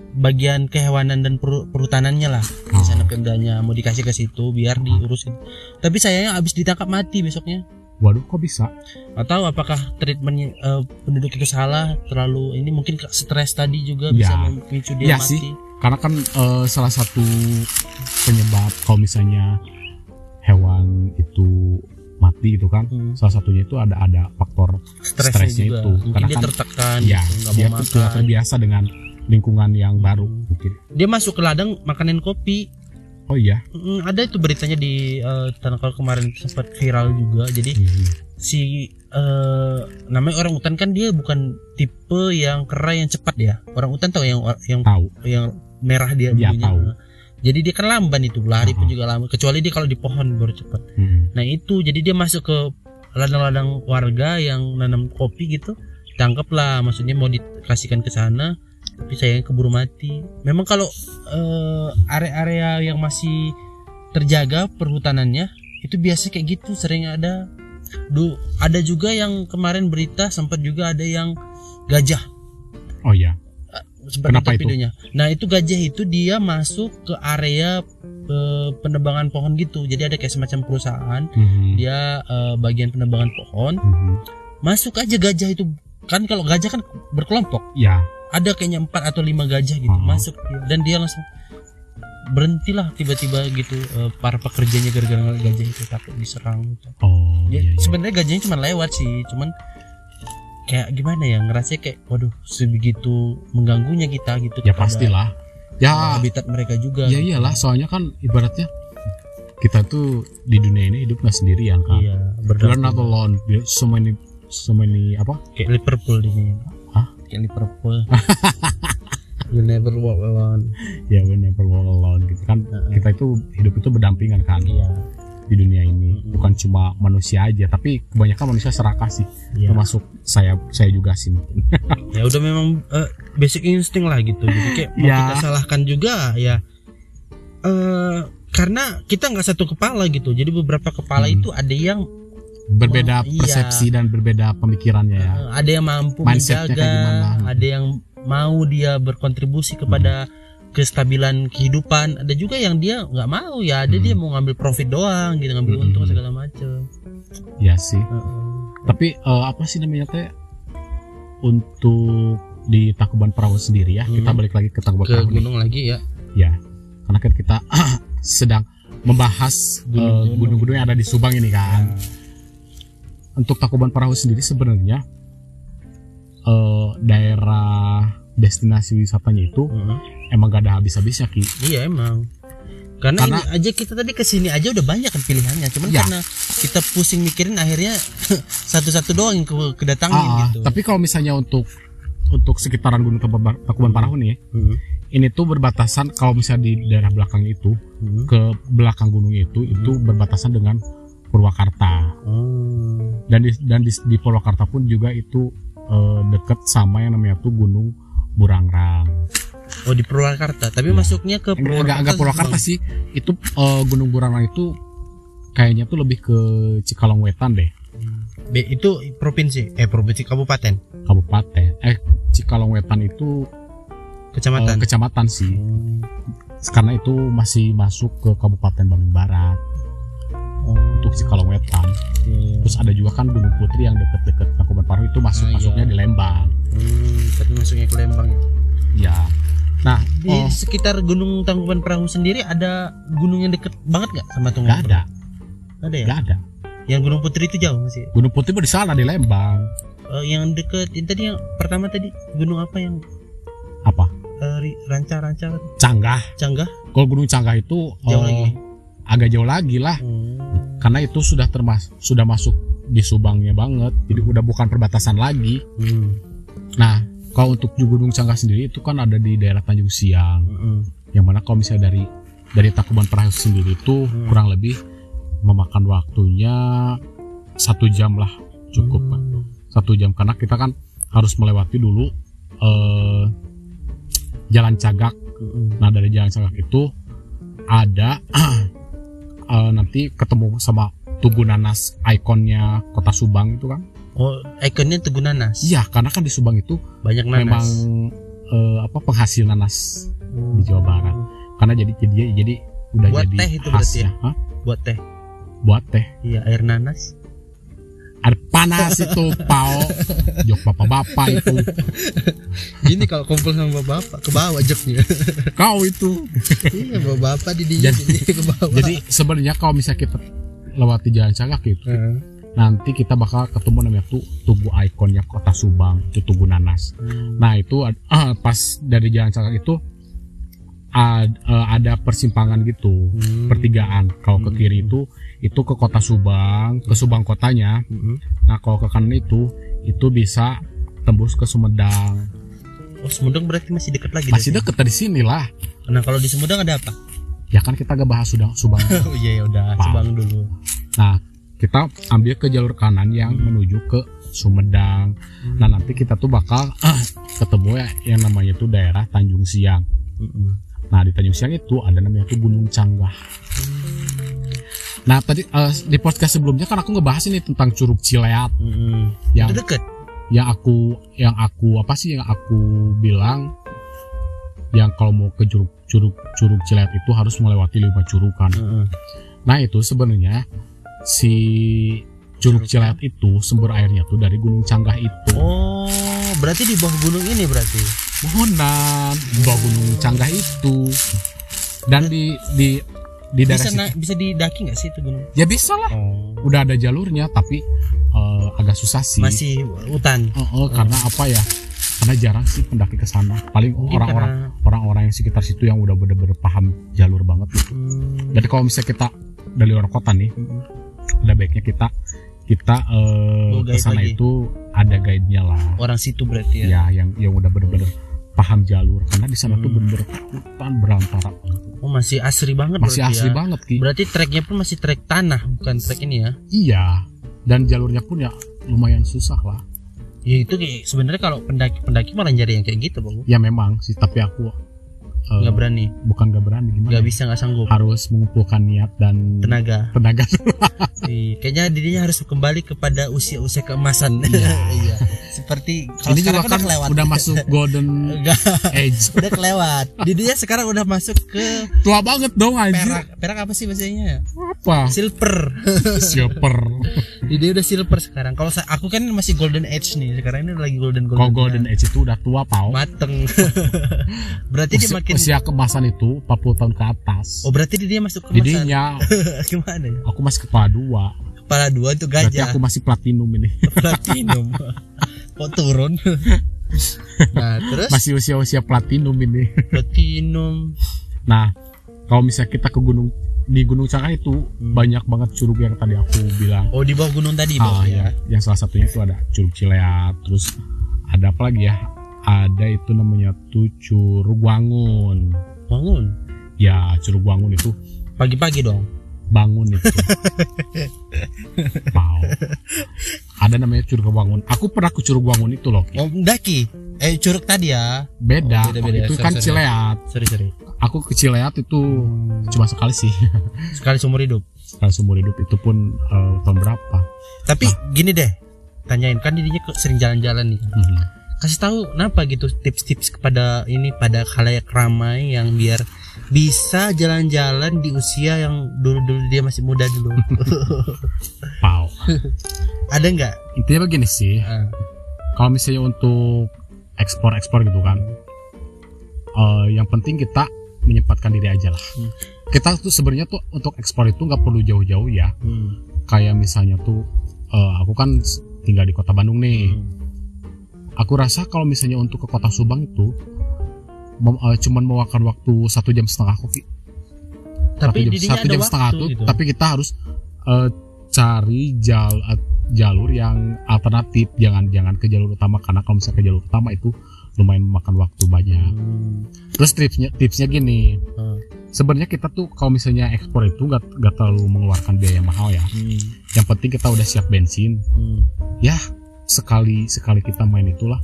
Bagian kehewanan dan per- perhutanannya lah. Di sana pemdanya mau dikasih ke situ biar diurusin. Tapi sayangnya abis ditangkap mati besoknya waduh kok bisa atau apakah treatmentnya eh, penduduk itu salah terlalu ini mungkin stres tadi juga bisa Ya. memicu dia Ya mati sih. karena kan eh, salah satu penyebab kalau misalnya hewan itu mati itu kan Hmm. salah satunya itu ada ada faktor stresnya, stresnya juga itu. mungkin Karena dia kan- tertekan ya gitu, dia mau tuh terbiasa dengan lingkungan yang baru mungkin Dia masuk ke ladang makanin kopi. Oh iya ada itu beritanya di eh, Tanah Kala kemarin sempat viral juga. Jadi Hmm. si eh, namanya orang utan kan dia bukan tipe yang kera yang cepat ya. Orang utan tahu yang yang tahu yang merah dia Iya, bulunya. tahu. Jadi dia kan lamban itu, lari pun Aha. juga lamban. Kecuali dia kalau di pohon baru cepat. Hmm. Nah itu jadi dia masuk ke ladang-ladang warga yang nanam kopi gitu, tangkap lah. Maksudnya mau dikasihkan ke sana, tapi sayangnya keburu mati. Memang kalau eh, area-area yang masih terjaga perhutanannya itu biasa kayak gitu, sering ada. Du, ada juga yang kemarin berita sempat juga ada yang gajah oh iya sempat Kenapa nonton itu? videonya. Nah itu gajah itu dia masuk ke area eh, penebangan pohon gitu. Jadi ada kayak semacam perusahaan Hmm. dia eh, bagian penebangan pohon Hmm. masuk aja gajah itu kan kalau gajah kan berkelompok ya ada kayaknya empat atau lima gajah gitu Hmm. masuk dia. dan dia langsung berhentilah tiba-tiba gitu eh, para pekerjanya gara-gara gajah itu takut diserang gitu. oh Ya, iya, iya. sebenarnya gajahnya cuma lewat sih cuman kayak gimana ya ngerasa kayak waduh sebegitu mengganggunya kita gitu ya pastilah ya habitat mereka juga ya iyalah soalnya kan ibaratnya kita tuh di dunia ini hidup nggak sendirian kan iya not alone There- so many so many apa kayak Liverpool Hah? Kayak Liverpool. You never walk alone. Ya we never walk alone gitu kan. Heeh. kita itu hidup itu berdampingan kan iya. di dunia ini. Mm-mm. bukan cuma manusia aja tapi kebanyakan manusia serakah sih. Iya. Termasuk saya saya juga sih mungkin. Ya udah memang eh, basic insting lah gitu. Jadi kayak mau Ya. kita salahkan juga ya eh karena kita nggak satu kepala gitu. Jadi beberapa kepala Hmm. itu ada yang berbeda iya. persepsi dan berbeda pemikirannya ya ada yang mampu Mindsetnya menjaga gimana. ada yang mau dia berkontribusi kepada kestabilan kehidupan ada juga yang dia nggak mau ya ada Hmm. dia mau ngambil profit doang gitu ngambil Hmm. untung segala macem ya sih Heeh. tapi eh, apa sih namanya teh untuk di Takuban Perahu sendiri ya kita Hmm. balik lagi ke Takuban ke Perahu nih. gunung lagi ya ya karena kan kita sedang membahas Gunung-gunung. gunung-gunung yang ada di Subang ini kan untuk Takuban Perahu sendiri sebenarnya eh, daerah destinasi wisatanya itu Heeh. emang gak ada habis-habisnya ki Iya emang. Karena, Karena- ini aja kita tadi ke sini aja udah banyak kan pilihannya. Cuman Ya. karena kita pusing mikirin akhirnya satu-satu doang yang ke- kedatangin Ah, gitu. tapi kalau misalnya untuk untuk sekitaran gunung Takuban Perahu nih Hmm. ini tuh berbatasan kalau misalnya di daerah belakang itu Hmm. ke belakang gunung itu itu berbatasan dengan Purwakarta Oh. dan di dan di, di Purwakarta pun juga itu eh, deket sama yang namanya tuh Gunung Burangrang. Oh di Purwakarta. Tapi Ya. masuknya ke Enggak Purwakarta. enggak Purwakarta Subang. sih. Itu eh, Gunung Burangrang itu kayaknya tuh lebih ke Cikalong Wetan deh, B itu provinsi. Eh provinsi kabupaten, kabupaten. Eh Cikalong Wetan itu eh, kecamatan. kecamatan sih. Hmm. Karena itu masih masuk ke Kabupaten Bandung Barat Untuk Cikalong Wetan. iya. Terus ada juga kan Gunung Putri yang deket-deket Takuban Perahu itu masuk Ah, iya. masuknya di Lembang. Hmm, tapi masuknya ke Lembang ya. Ya. Nah, Di oh, sekitar Gunung Tangkuban Perahu sendiri ada gunung yang deket banget nggak sama Tangkuban nggak ada, Perahu? Ada ya? nggak ada. Yang Gunung Putri itu jauh masih. Gunung Putri mah di sana di Lembang. Eh, yang deket ini tadi yang pertama tadi gunung apa yang Apa? eh, ranca-ranca Canggah. canggah Kalau Gunung Canggah itu jauh eh, lagi. agak jauh lagi lah. Hmm. Karena itu sudah termas sudah masuk di Subangnya banget. Jadi udah bukan perbatasan lagi. Hmm. Nah, kalau untuk di Gunung Canggah sendiri itu kan ada di daerah Tanjung Siang. Hmm. Yang mana kalau misalnya dari dari Takuban Perahu sendiri itu Hmm. kurang lebih memakan waktunya satu jam lah cukup. Hmm. satu jam karena kita kan harus melewati dulu eh, jalan cagak Hmm. nah dari jalan cagak itu ada eh, nanti ketemu sama Tugu Nanas ikonnya kota Subang itu kan Oh, ikonnya Tugu Nanas. iya karena kan di Subang itu Banyak nanas. memang eh, apa penghasil nanas Hmm. di Jawa Barat karena jadi jadi jadi udah Buat jadi teh itu berarti khasnya Hah? buat teh. buat teh Iya, air nanas. Ada panas itu pao jok bapak-bapak itu Gini kalau kumpul sama bapak ke bawah joknya. kau itu iya, bapak di dia Jadi- ke bawah. Jadi sebenarnya kalau misalnya kita lewati jalan cagak itu, Heeh. nanti kita bakal ketemu namanya tuh tugu ikonnya kota Subang itu tugu nanas Hmm. nah itu ah, pas dari jalan cakak itu ad- eh, ada persimpangan gitu Hmm. pertigaan kalau ke Hmm. kiri itu itu ke kota Subang ke Subang kotanya Mm-mm. nah kalau ke kanan itu itu bisa tembus ke Sumedang Oh Sumedang berarti masih dekat lagi. masih deket dari sini lah. Nah kalau di Sumedang ada apa? ya kan kita gak bahas Subang Subang Oh iya ya udah? Subang dulu. nah kita ambil ke jalur kanan yang menuju ke Sumedang nah nanti kita tuh bakal ah, ketemu ya yang namanya tuh daerah Tanjung Siang nah di Tanjung Siang itu ada namanya tuh Gunung Canggah nah tadi eh, di podcast sebelumnya kan aku ngebahas ini tentang Curug Cileat Mm-mm. yang Itu deket. yang aku yang aku apa sih yang aku bilang yang kalau mau ke curug curug curug Cileat itu harus melewati lima curukan. Mm-mm. Nah itu sebenarnya si curug Curug Cileat itu sumber airnya tuh dari Gunung Canggah itu. Oh berarti di bawah gunung ini berarti. Mohonan di bawah Gunung Canggah itu. Dan di di di daerah Bisa situ, bisa didaki nggak sih itu gunung? ya bisa lah. Oh. Udah ada jalurnya tapi eh, agak susah sih. Masih hutan. Eh, eh, karena apa ya? Karena jarang sih pendaki ke sana. Paling orang-orang orang-orang yang sekitar situ yang udah bener-bener paham jalur banget gitu. Hmm. Jadi kalau misalnya kita dari luar kota nih, Mm-mm. udah baiknya kita kita Oh, ke sana itu ada guide-nya lah. Orang situ berarti ya. Ya, yang yang udah bener-bener paham jalur karena di sana tuh Hmm. bener-bener hutan berantara. Oh masih asri banget Masih asli ya. banget Ki. Berarti treknya pun masih trek tanah bukan trek ini ya. Iya. Dan jalurnya pun ya lumayan susah lah. Ya itu sebenarnya kalau pendaki-pendaki malah nyari yang kayak gitu, Bang. Ya memang sih, tapi aku eh, Nggak berani. bukan gak berani gimana? Nggak ya? bisa nggak sanggup. Harus mengumpulkan niat dan Tenaga. tenaga. Iya, kayaknya dirinya harus kembali kepada usia-usia keemasan. Iya. Seperti kalau Ini juga kan udah udah masuk golden age. udah kelewat. Dirinya sekarang udah masuk ke Tua banget dong anjir. perak. Perak apa sih bahasanya? Apa? Silver. Silver. Dia udah silver sekarang. Kalau aku kan masih golden age nih. Sekarang ini lagi golden golden. Kalau golden age itu udah tua pau. mateng. berarti dia Usia, makin usia kemasan itu 40 tahun ke atas. Oh, berarti dia masuk ke Jadinya Gimana ya? aku masih kepala dua. Kepala dua itu Berarti gajah. aku masih platinum ini. Platinum. Kok turun? nah, terus Masih usia-usia platinum ini. platinum. Nah, kalau misalnya kita ke gunung di Gunung Cangkah itu Hmm. banyak banget curug yang tadi aku bilang. Oh, di bawah gunung tadi, Ah, bawah ya. ya. Yang salah satunya itu ada Curug Cileat, terus ada apa lagi ya? Ada itu namanya tuh Curug Wangun. Bangun. Ya, Curug Wangun itu Pagi-pagi dong. Bangun itu. Wow. Ada namanya Curug Wangun. Aku pernah ke Curug Wangun itu loh. Oh, daki. Eh, curug tadi ya. Beda. Oh, beda-beda. Itu Sorry, kan sorry. Cileat. Sorry, sorry. Aku ke Cileat itu cuma sekali sih. Sekali seumur hidup. Sekali seumur hidup itu pun eh, tahun berapa? Tapi gini deh. Tanyain kan dirinya sering jalan-jalan nih. Mhm. Kasih tahu kenapa gitu tips-tips kepada ini pada khalayak ramai yang biar bisa jalan-jalan di usia yang dulu-dulu dia masih muda dulu. Wow. Ada nggak? Intinya begini sih. Ah, Kalau misalnya untuk ekspor-ekspor gitu kan, eh, yang penting kita menyempatkan diri aja lah. Hmm. Kita tuh sebenarnya tuh untuk ekspor itu nggak perlu jauh-jauh ya. hmm, Kayak misalnya tuh, eh, aku kan tinggal di kota Bandung nih. hmm. Aku rasa kalau misalnya untuk ke kota Subang itu, mem- eh, cuman memakan waktu satu jam setengah kopi. Tapi satu jam, satu jam setengah tuh, gitu. tapi kita harus eh, cari jal, eh, jalur yang alternatif. Jangan jangan ke jalur utama karena kalau misalnya ke jalur utama itu lumayan memakan waktu banyak. Hmm, Terus tipsnya tipsnya gini, ah, sebenarnya kita tuh kalau misalnya ekspor itu nggak nggak terlalu mengeluarkan biaya mahal ya. hmm, Yang penting kita udah siap bensin. hmm. Ya sekali sekali kita main itulah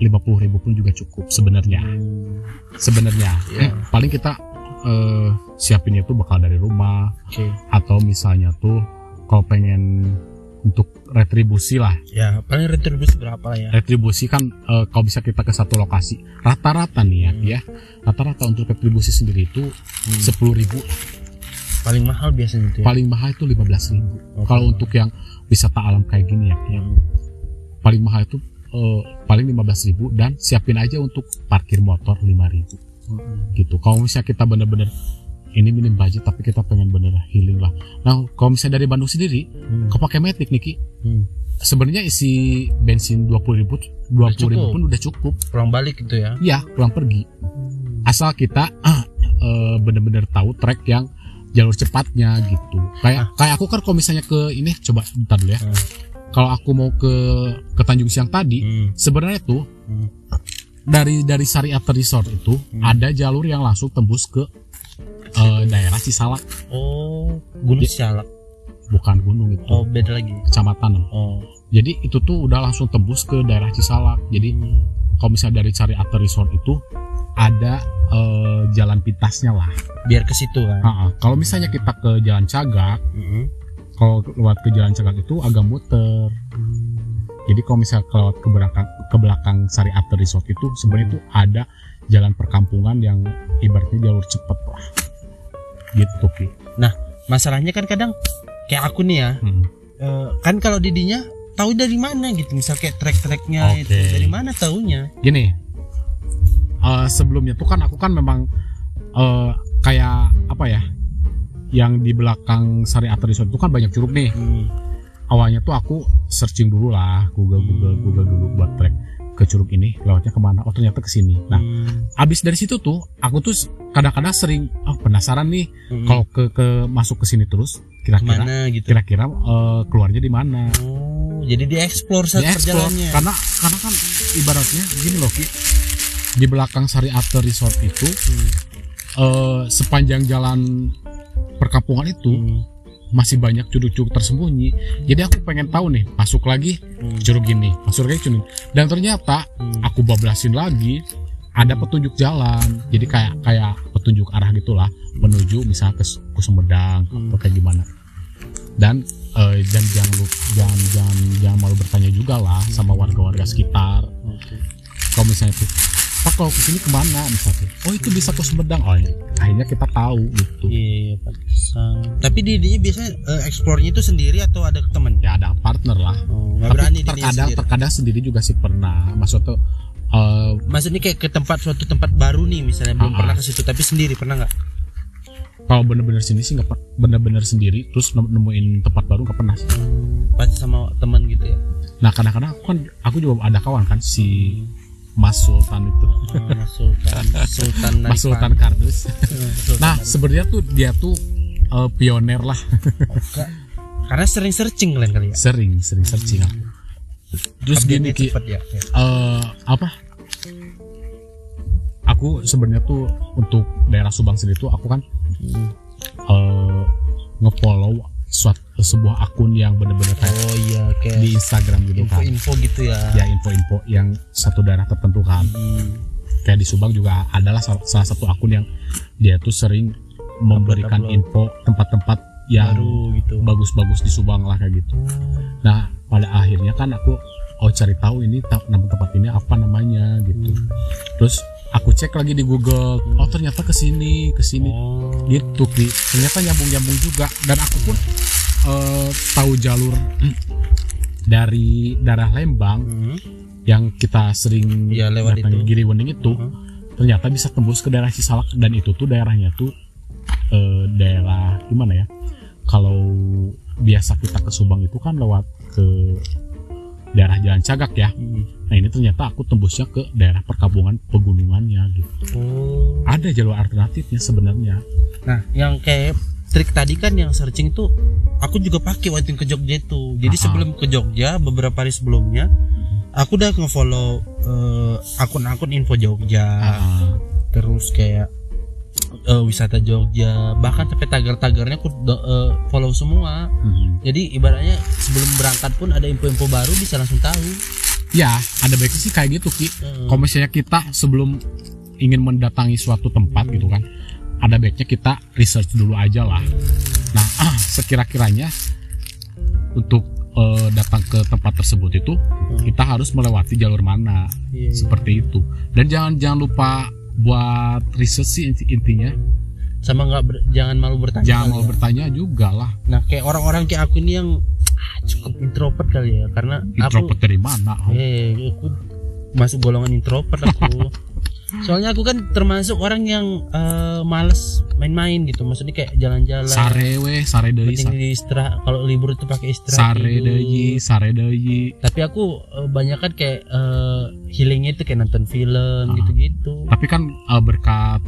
50.000 ribu pun juga cukup sebenarnya. Hmm, Sebenarnya Iya. paling kita eh, siapin itu bakal dari rumah Oke. atau misalnya tuh kalau pengen untuk retribusi lah Ya, paling retribusi berapa lah ya? retribusi kan eh, kalau bisa kita ke satu lokasi rata-rata nih ya Hmm. ya rata-rata untuk retribusi sendiri itu sepuluh ribu Paling mahal biasanya itu ya. paling mahal itu lima belas ribu Oh, kalau untuk yang wisata alam kayak gini ya yang Hmm. paling mahal itu eh, paling lima belas ribu dan siapin aja untuk parkir motor lima ribu Hmm. gitu kalau misalnya kita bener-bener ini minim budget tapi kita pengen bener healing lah nah kalau misalnya dari Bandung sendiri Hmm. kau pakai Matic Niki Hmm. sebenarnya isi bensin 20 ribu 20 ribu cukup. pun udah cukup pulang balik gitu ya ya pulang pergi asal kita ah, eh, bener-bener tahu trek yang jalur cepatnya gitu kayak kayak aku kan kalau misalnya ke ini coba bentar dulu ya Hmm. Kalau aku mau ke ke Tanjung Siang tadi Hmm. sebenarnya tuh Hmm. dari dari Sari After Resort itu Hmm. ada jalur yang langsung tembus ke eh, daerah Cisalak oh gunung. Sialak bukan gunung itu oh beda lagi kecamatan oh jadi itu tuh udah langsung tembus ke daerah Cisalak jadi kalau misalnya dari Sari After Resort itu ada eh, jalan pintasnya lah biar ke situ kan. Kalau misalnya kita ke Jalan Cagak, Mm-mm. Kalau lewat ke Jalan Cagak itu agak muter. Jadi kalau misalnya kelewat ke belakang ke belakang Sari After Resort itu sebenarnya itu ada jalan perkampungan yang ibaratnya jalur cepet lah. Gitu Ki. masalahnya kan kadang kayak aku nih ya Hmm. eh, kan kalau didinya tahu dari mana gitu misal kayak trek-treknya Oke. itu dari mana taunya Gini, eh, sebelumnya tuh kan aku kan memang eh, kayak apa ya? Yang di belakang Sari Resort itu kan banyak curug nih. Hmm. awalnya tuh aku searching dulu lah Google Google Hmm. Google dulu buat track ke curug ini lewatnya ke mana oh ternyata ke sini nah Hmm. abis dari situ tuh aku tuh kadang-kadang sering oh penasaran nih Hmm. kalau ke ke masuk ke sini terus kira-kira ke mana gitu kira-kira eh, keluarnya di mana oh jadi dieksplor saat Di explore. perjalanannya karena karena kan ibaratnya gini loh Ki di belakang Sari After Resort itu Hmm. eh, sepanjang jalan perkampungan itu Hmm. masih banyak curug-curug tersembunyi jadi aku pengen tahu nih masuk lagi Hmm. curug ini masuk lagi curug ini. dan ternyata Hmm. aku bablasin lagi ada petunjuk jalan jadi kayak kayak petunjuk arah gitulah menuju misalnya ke, ke Sumedang Hmm. atau kayak gimana dan eh, dan jangan lu jangan jangan jangan malu bertanya juga lah sama warga-warga sekitar Oke. kalau misalnya tuh Pak kalau ke sini ke mana misalnya oh itu bisa ke Sumedang oh iya. akhirnya kita tahu gitu Iya, pantesan. Tapi didinya biasanya eh, eksplornya itu sendiri atau ada teman? ya ada partner lah Oh, tapi berani terkadang sendiri. terkadang sendiri juga sih pernah maksud tuh eh, Maksudnya kayak ke tempat suatu tempat baru nih misalnya belum ah. pernah ke situ tapi sendiri pernah nggak? kalau bener-bener sini sih nggak bener-bener sendiri terus nem- nemuin tempat baru nggak pernah sih. Pasti sama teman gitu ya. nah kadang-kadang aku kan aku juga ada kawan kan si Mas Sultan itu Oh, Sultan Sultan Mas. Sultan Kardus Sultan nah sebenarnya tuh dia tuh eh, pioner lah karena sering searching kalian kali ya. sering sering searching aku. terus gini ki ya. ya. eh, apa aku sebenarnya tuh untuk daerah Subang sendiri tuh aku kan Hmm. eh, ngefollow suat- sebuah akun yang bener-bener kayak Oh iya kayak di Instagram gitu kan info-info gitu ya. ya info-info yang satu daerah tertentu kan Hmm. kayak di Subang juga adalah salah satu akun yang dia tuh sering memberikan info tempat-tempat yang Baru gitu. bagus-bagus di Subang lah kayak gitu. Oh. Nah pada akhirnya kan aku oh cari tahu ini nama tempat ini apa namanya gitu. Hmm. Terus aku cek lagi di Google, oh ternyata ke sini, ke sini Oh. gitu Ki. Ternyata nyambung-nyambung juga dan aku pun eh, tahu jalur dari daerah Lembang Hmm. yang kita sering Iya, lewat itu. Giri Wening itu Hmm. ternyata bisa tembus ke daerah Cisalak dan itu tuh daerahnya tuh eh, daerah gimana ya kalau biasa kita ke Subang itu kan lewat ke daerah Jalan Cagak ya Hmm. nah ini ternyata aku tembusnya ke daerah perkampungan pegunungannya gitu Oh. ada jalur alternatifnya sebenarnya Nah, yang kayak trik tadi kan yang searching tuh aku juga pakai waktu ke Jogja itu. Jadi Ah. sebelum ke Jogja beberapa hari sebelumnya aku udah nge-follow eh, akun-akun info Jogja, Ah, terus kayak eh, wisata Jogja, bahkan sampai tagar-tagarnya aku eh, follow semua. mhm. Jadi ibaratnya sebelum berangkat pun ada info-info baru bisa langsung tahu. ya ada baiknya sih kayak gitu Ki Eh, kalau misalnya kita sebelum ingin mendatangi suatu tempat gitu kan ada baiknya kita research dulu aja lah nah ah, sekira-kiranya untuk eh, datang ke tempat tersebut itu kita harus melewati jalur mana iya. seperti itu dan jangan jangan lupa buat research sih inti- intinya sama nggak ber- jangan malu bertanya. jangan mau ya. bertanya juga lah Nah, kayak orang-orang kayak aku ini yang ah, cukup introvert kali ya karena aku introvert dari mana Eh, aku masuk golongan introvert aku. Soalnya aku kan termasuk orang yang eh, males main-main gitu. Maksudnya kayak jalan-jalan. sare we sare Penting di istirahat. Kalau libur itu pakai istirahat. sare deui sare deui Tapi aku eh, banyak kan kayak eh, healingnya itu kayak nonton film Ah. gitu-gitu. tapi kan uh, berkat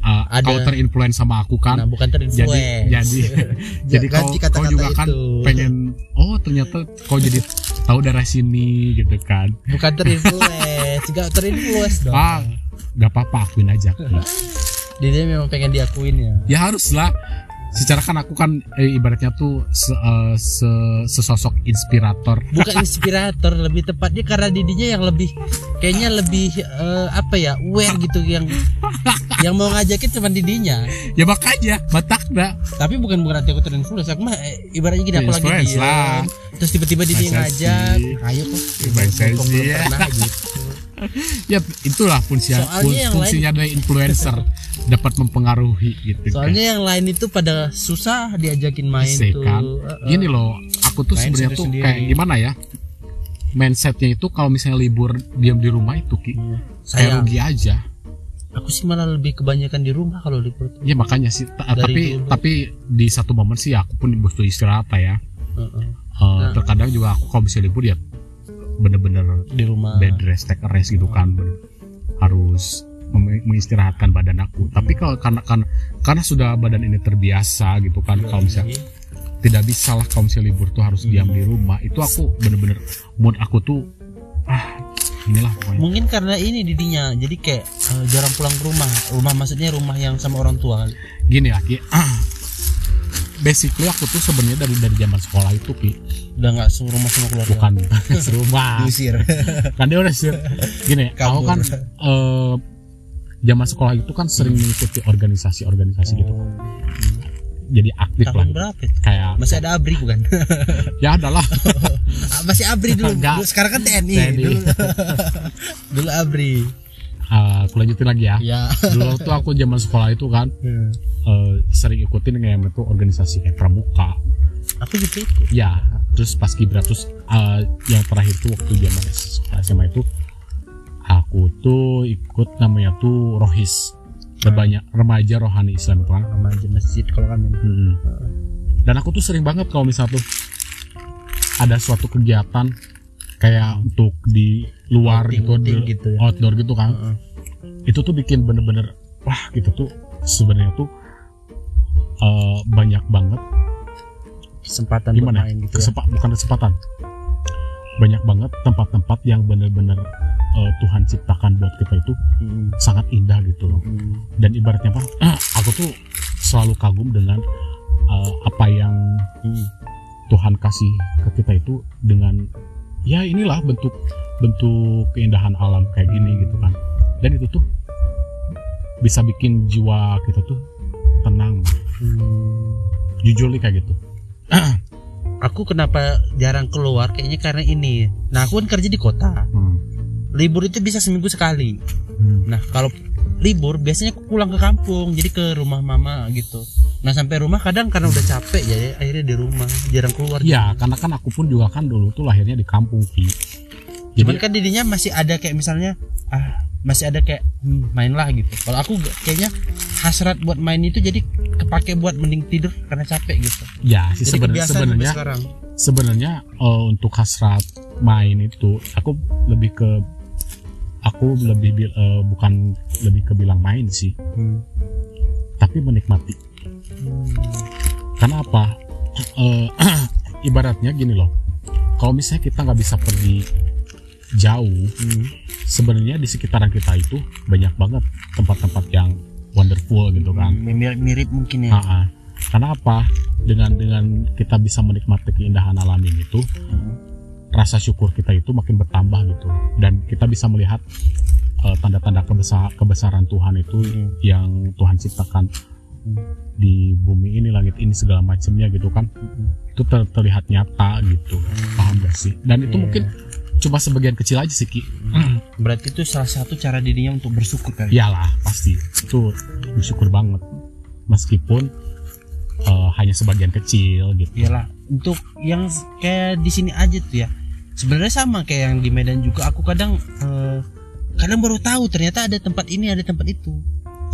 uh, Ada. kau terinfluence sama aku kan Nah, bukan jadi terinfluence. jadi jadi kau, ganti kau juga kan itu. pengen oh ternyata kau jadi tahu daerah sini gitu kan bukan terinfluence, gak terinfluence dong. ah gak apa-apa akuin aja Dia, dia memang pengen diakuin ya. ya harus lah secara kan aku kan eh, ibaratnya tuh se, eh, se- sesosok inspirator Bukan inspirator, lebih tepatnya karena didinya yang lebih kayaknya lebih eh, apa ya, aware gitu yang yang mau ngajakin cuma didinya. ya makanya batak dah Tapi bukan berarti aku terinfluence, aku mah eh, ibaratnya gini aku lagi lah. terus tiba-tiba Masa ngajak, ayo kok. Belum pernah gitu. ya itulah fungsi Soalnya fungsinya dari influencer dapat mempengaruhi gitu Soalnya yang lain itu pada susah diajakin main Sih, tuh. kan. Heeh. Gini loh, aku tuh sebenarnya tuh sendiri-sendiri. kayak gimana ya? Mindsetnya itu kalau misalnya libur diam di rumah itu ki, kayak Sayang, rugi aja. aku sih malah lebih kebanyakan di rumah kalau libur tuh. Ya makanya sih. ta- Dari tapi dulu. tapi di satu momen sih aku pun butuh istirahat ya. Heeh. Eh, Nah. Terkadang juga aku kalau misalnya libur ya bener-bener Di rumah. bed rest, take a rest gitu kan. Harus mengistirahatkan badan aku. Tapi kalau karena karena karena sudah badan ini terbiasa gitu kan. Kalau misalnya tidak bisa lah kalau misalnya libur tuh harus diam di rumah itu aku bener-bener mood aku tuh ah inilah pokoknya Mungkin karena ini didinya, jadi kayak eh, jarang pulang ke rumah. Rumah maksudnya rumah yang sama orang tua gini lah Ki ah, basically aku tuh sebenarnya dari dari zaman sekolah itu Ki Udah nggak serumah sama keluarga. bukan serumah Diusir. kan dia udah sih gini aku Kabur. kan eh, zaman sekolah itu kan sering mengikuti organisasi-organisasi gitu jadi aktif lah berapa itu? kayak Masih ada ABRI bukan? ya adalah Ah, Masih ABRI dulu. Enggak. Dulu- Sekarang kan TNI. TNI. Dulu, dulu ABRI. Eh, aku lanjutin lagi ya Ya. dulu tuh aku zaman sekolah itu kan Hmm. eh, sering ikutin kayak itu organisasi kayak pramuka Aku juga ikut. ya terus pas kibra terus eh, yang terakhir tuh waktu zaman sekolah SMA itu aku tuh ikut namanya tuh rohis banyak remaja rohani Islam itu kan Remaja masjid kalau kami. Mm-mm. dan aku tuh sering banget kalau misalnya tuh ada suatu kegiatan kayak untuk di luar Outing- gitu, outing gitu ya. outdoor gitu kan Heeh. itu tuh bikin bener-bener wah gitu tuh sebenarnya tuh eh, banyak banget Kesempatan gimana bermain gitu ya. Kesepa- bukan kesempatan banyak banget tempat-tempat yang bener-bener eh, Tuhan ciptakan buat kita itu Hmm. sangat indah gitu loh Hmm. dan ibaratnya apa aku tuh selalu kagum dengan eh, apa yang Hmm. Tuhan kasih ke kita itu dengan ya inilah bentuk bentuk keindahan alam kayak gini gitu kan dan itu tuh bisa bikin jiwa kita tuh tenang Hmm. jujur nih kayak gitu Aku kenapa jarang keluar kayaknya karena ini. Nah, aku kan kerja di kota. Hmm. Libur itu bisa seminggu sekali. Hmm. Nah, kalau libur biasanya aku pulang ke kampung, jadi ke rumah mama gitu. Nah, sampai rumah kadang karena udah capek ya, ya, akhirnya di rumah, jarang keluar. Ya, karena kan aku pun juga kan dulu tuh lahirnya di kampung Ki. Cuman kan didinya masih ada kayak misalnya ah masih ada kayak hmm, main lah gitu. Kalau aku kayaknya hasrat buat main itu jadi kepake buat mending tidur karena capek gitu. ya sih sebenarnya sebenarnya sebenarnya eh, untuk hasrat main itu aku lebih ke aku lebih eh, bukan lebih ke bilang main sih, Hmm. tapi menikmati. Karena apa? Eh, ibaratnya gini loh. Kalau misalnya kita nggak bisa pergi jauh, Hmm. sebenarnya di sekitaran kita itu banyak banget tempat-tempat yang wonderful gitu kan. Mirip-mirip mungkin ya. Karena apa? Dengan dengan kita bisa menikmati keindahan alam ini itu, Hmm. rasa syukur kita itu makin bertambah gitu. Dan kita bisa melihat eh, tanda-tanda kebesar kebesaran Tuhan itu Hmm. yang Tuhan ciptakan di bumi ini, langit ini segala macamnya gitu kan. Hmm. Itu ter- terlihat nyata gitu. Paham gak sih? Dan itu Iya. mungkin cuma sebagian kecil aja sih Ki. Berarti itu salah satu cara dirinya untuk bersyukur kali. Iyalah pasti itu bersyukur banget meskipun eh, hanya sebagian kecil gitu. Iyalah, untuk yang kayak di sini aja tuh ya. Sebenarnya sama kayak yang di Medan juga aku kadang eh, kadang baru tahu ternyata ada tempat ini ada tempat itu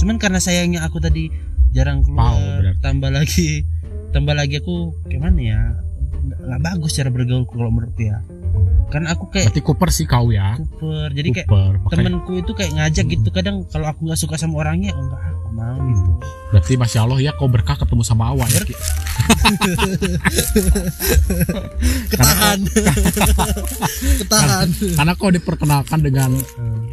cuman karena sayangnya aku tadi jarang keluar berarti. tambah lagi tambah lagi aku gimana ya nggak bagus cara bergaul kalau menurutku ya karena aku kayak berarti Cooper sih kau ya? Cooper. Jadi kayak Cooper Makanya- temenku itu kayak ngajak gitu. Kadang kalau aku nggak suka sama orangnya enggak aku mau gitu. Berarti masya Allah ya kau berkah ketemu sama Awan ya, Ki. ketahan. Ketahan. Karena kau diperkenalkan dengan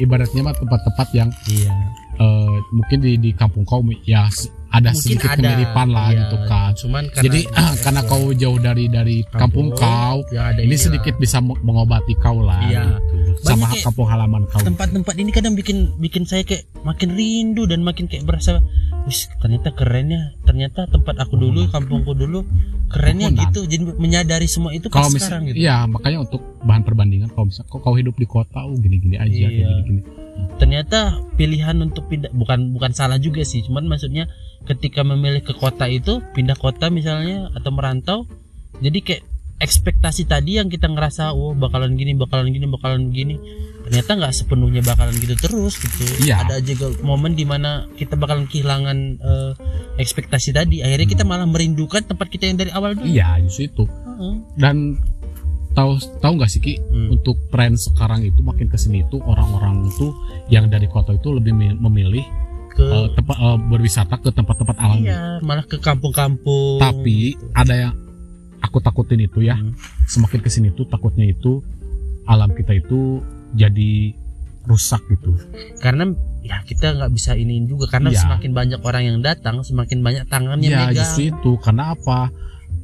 ibaratnya mah tempat-tempat yang iya. eh, mungkin di di kampung kau ya ada mungkin sedikit ada kemiripan lah iya. gitu kan cuman karena jadi karena kau jauh dari dari kampung, kau ya ada ini inilah. sedikit bisa meng- mengobati kau lah Iya. gitu. sama kampung halaman kau tempat-tempat ini kadang bikin bikin saya kayak makin rindu dan makin kayak berasa wis ternyata kerennya ternyata tempat aku dulu kampungku dulu kerennya gitu. jadi menyadari semua itu pas kalau sekarang gitu. iya makanya untuk bahan perbandingan kalau misal kau, kau hidup di kota oh gini-gini aja kayak Iya. gini-gini. Ternyata pilihan untuk pindah bukan bukan salah juga sih cuman maksudnya ketika memilih ke kota itu pindah kota misalnya atau merantau jadi kayak ekspektasi tadi yang kita ngerasa oh bakalan gini bakalan gini bakalan gini. Ternyata nggak sepenuhnya bakalan gitu terus gitu. Iya. ada ge- momen di mana kita bakalan kehilangan eh, ekspektasi tadi. Akhirnya kita malah merindukan tempat kita yang dari awal dulu. Iya justru itu. Heeh. dan tahu tahu nggak sih ki? Hmm. untuk tren sekarang itu makin ke sini itu orang-orang itu yang dari kota itu lebih mi- memilih ke eh, tempat eh, berwisata ke tempat-tempat alami. Iya malah ke kampung-kampung tapi ada yang aku takutin itu ya Hmm. semakin ke sini tuh takutnya itu alam kita itu jadi rusak gitu karena ya kita nggak bisa iniin juga karena Iya. semakin banyak orang yang datang semakin banyak tangannya ya megang justru itu karena apa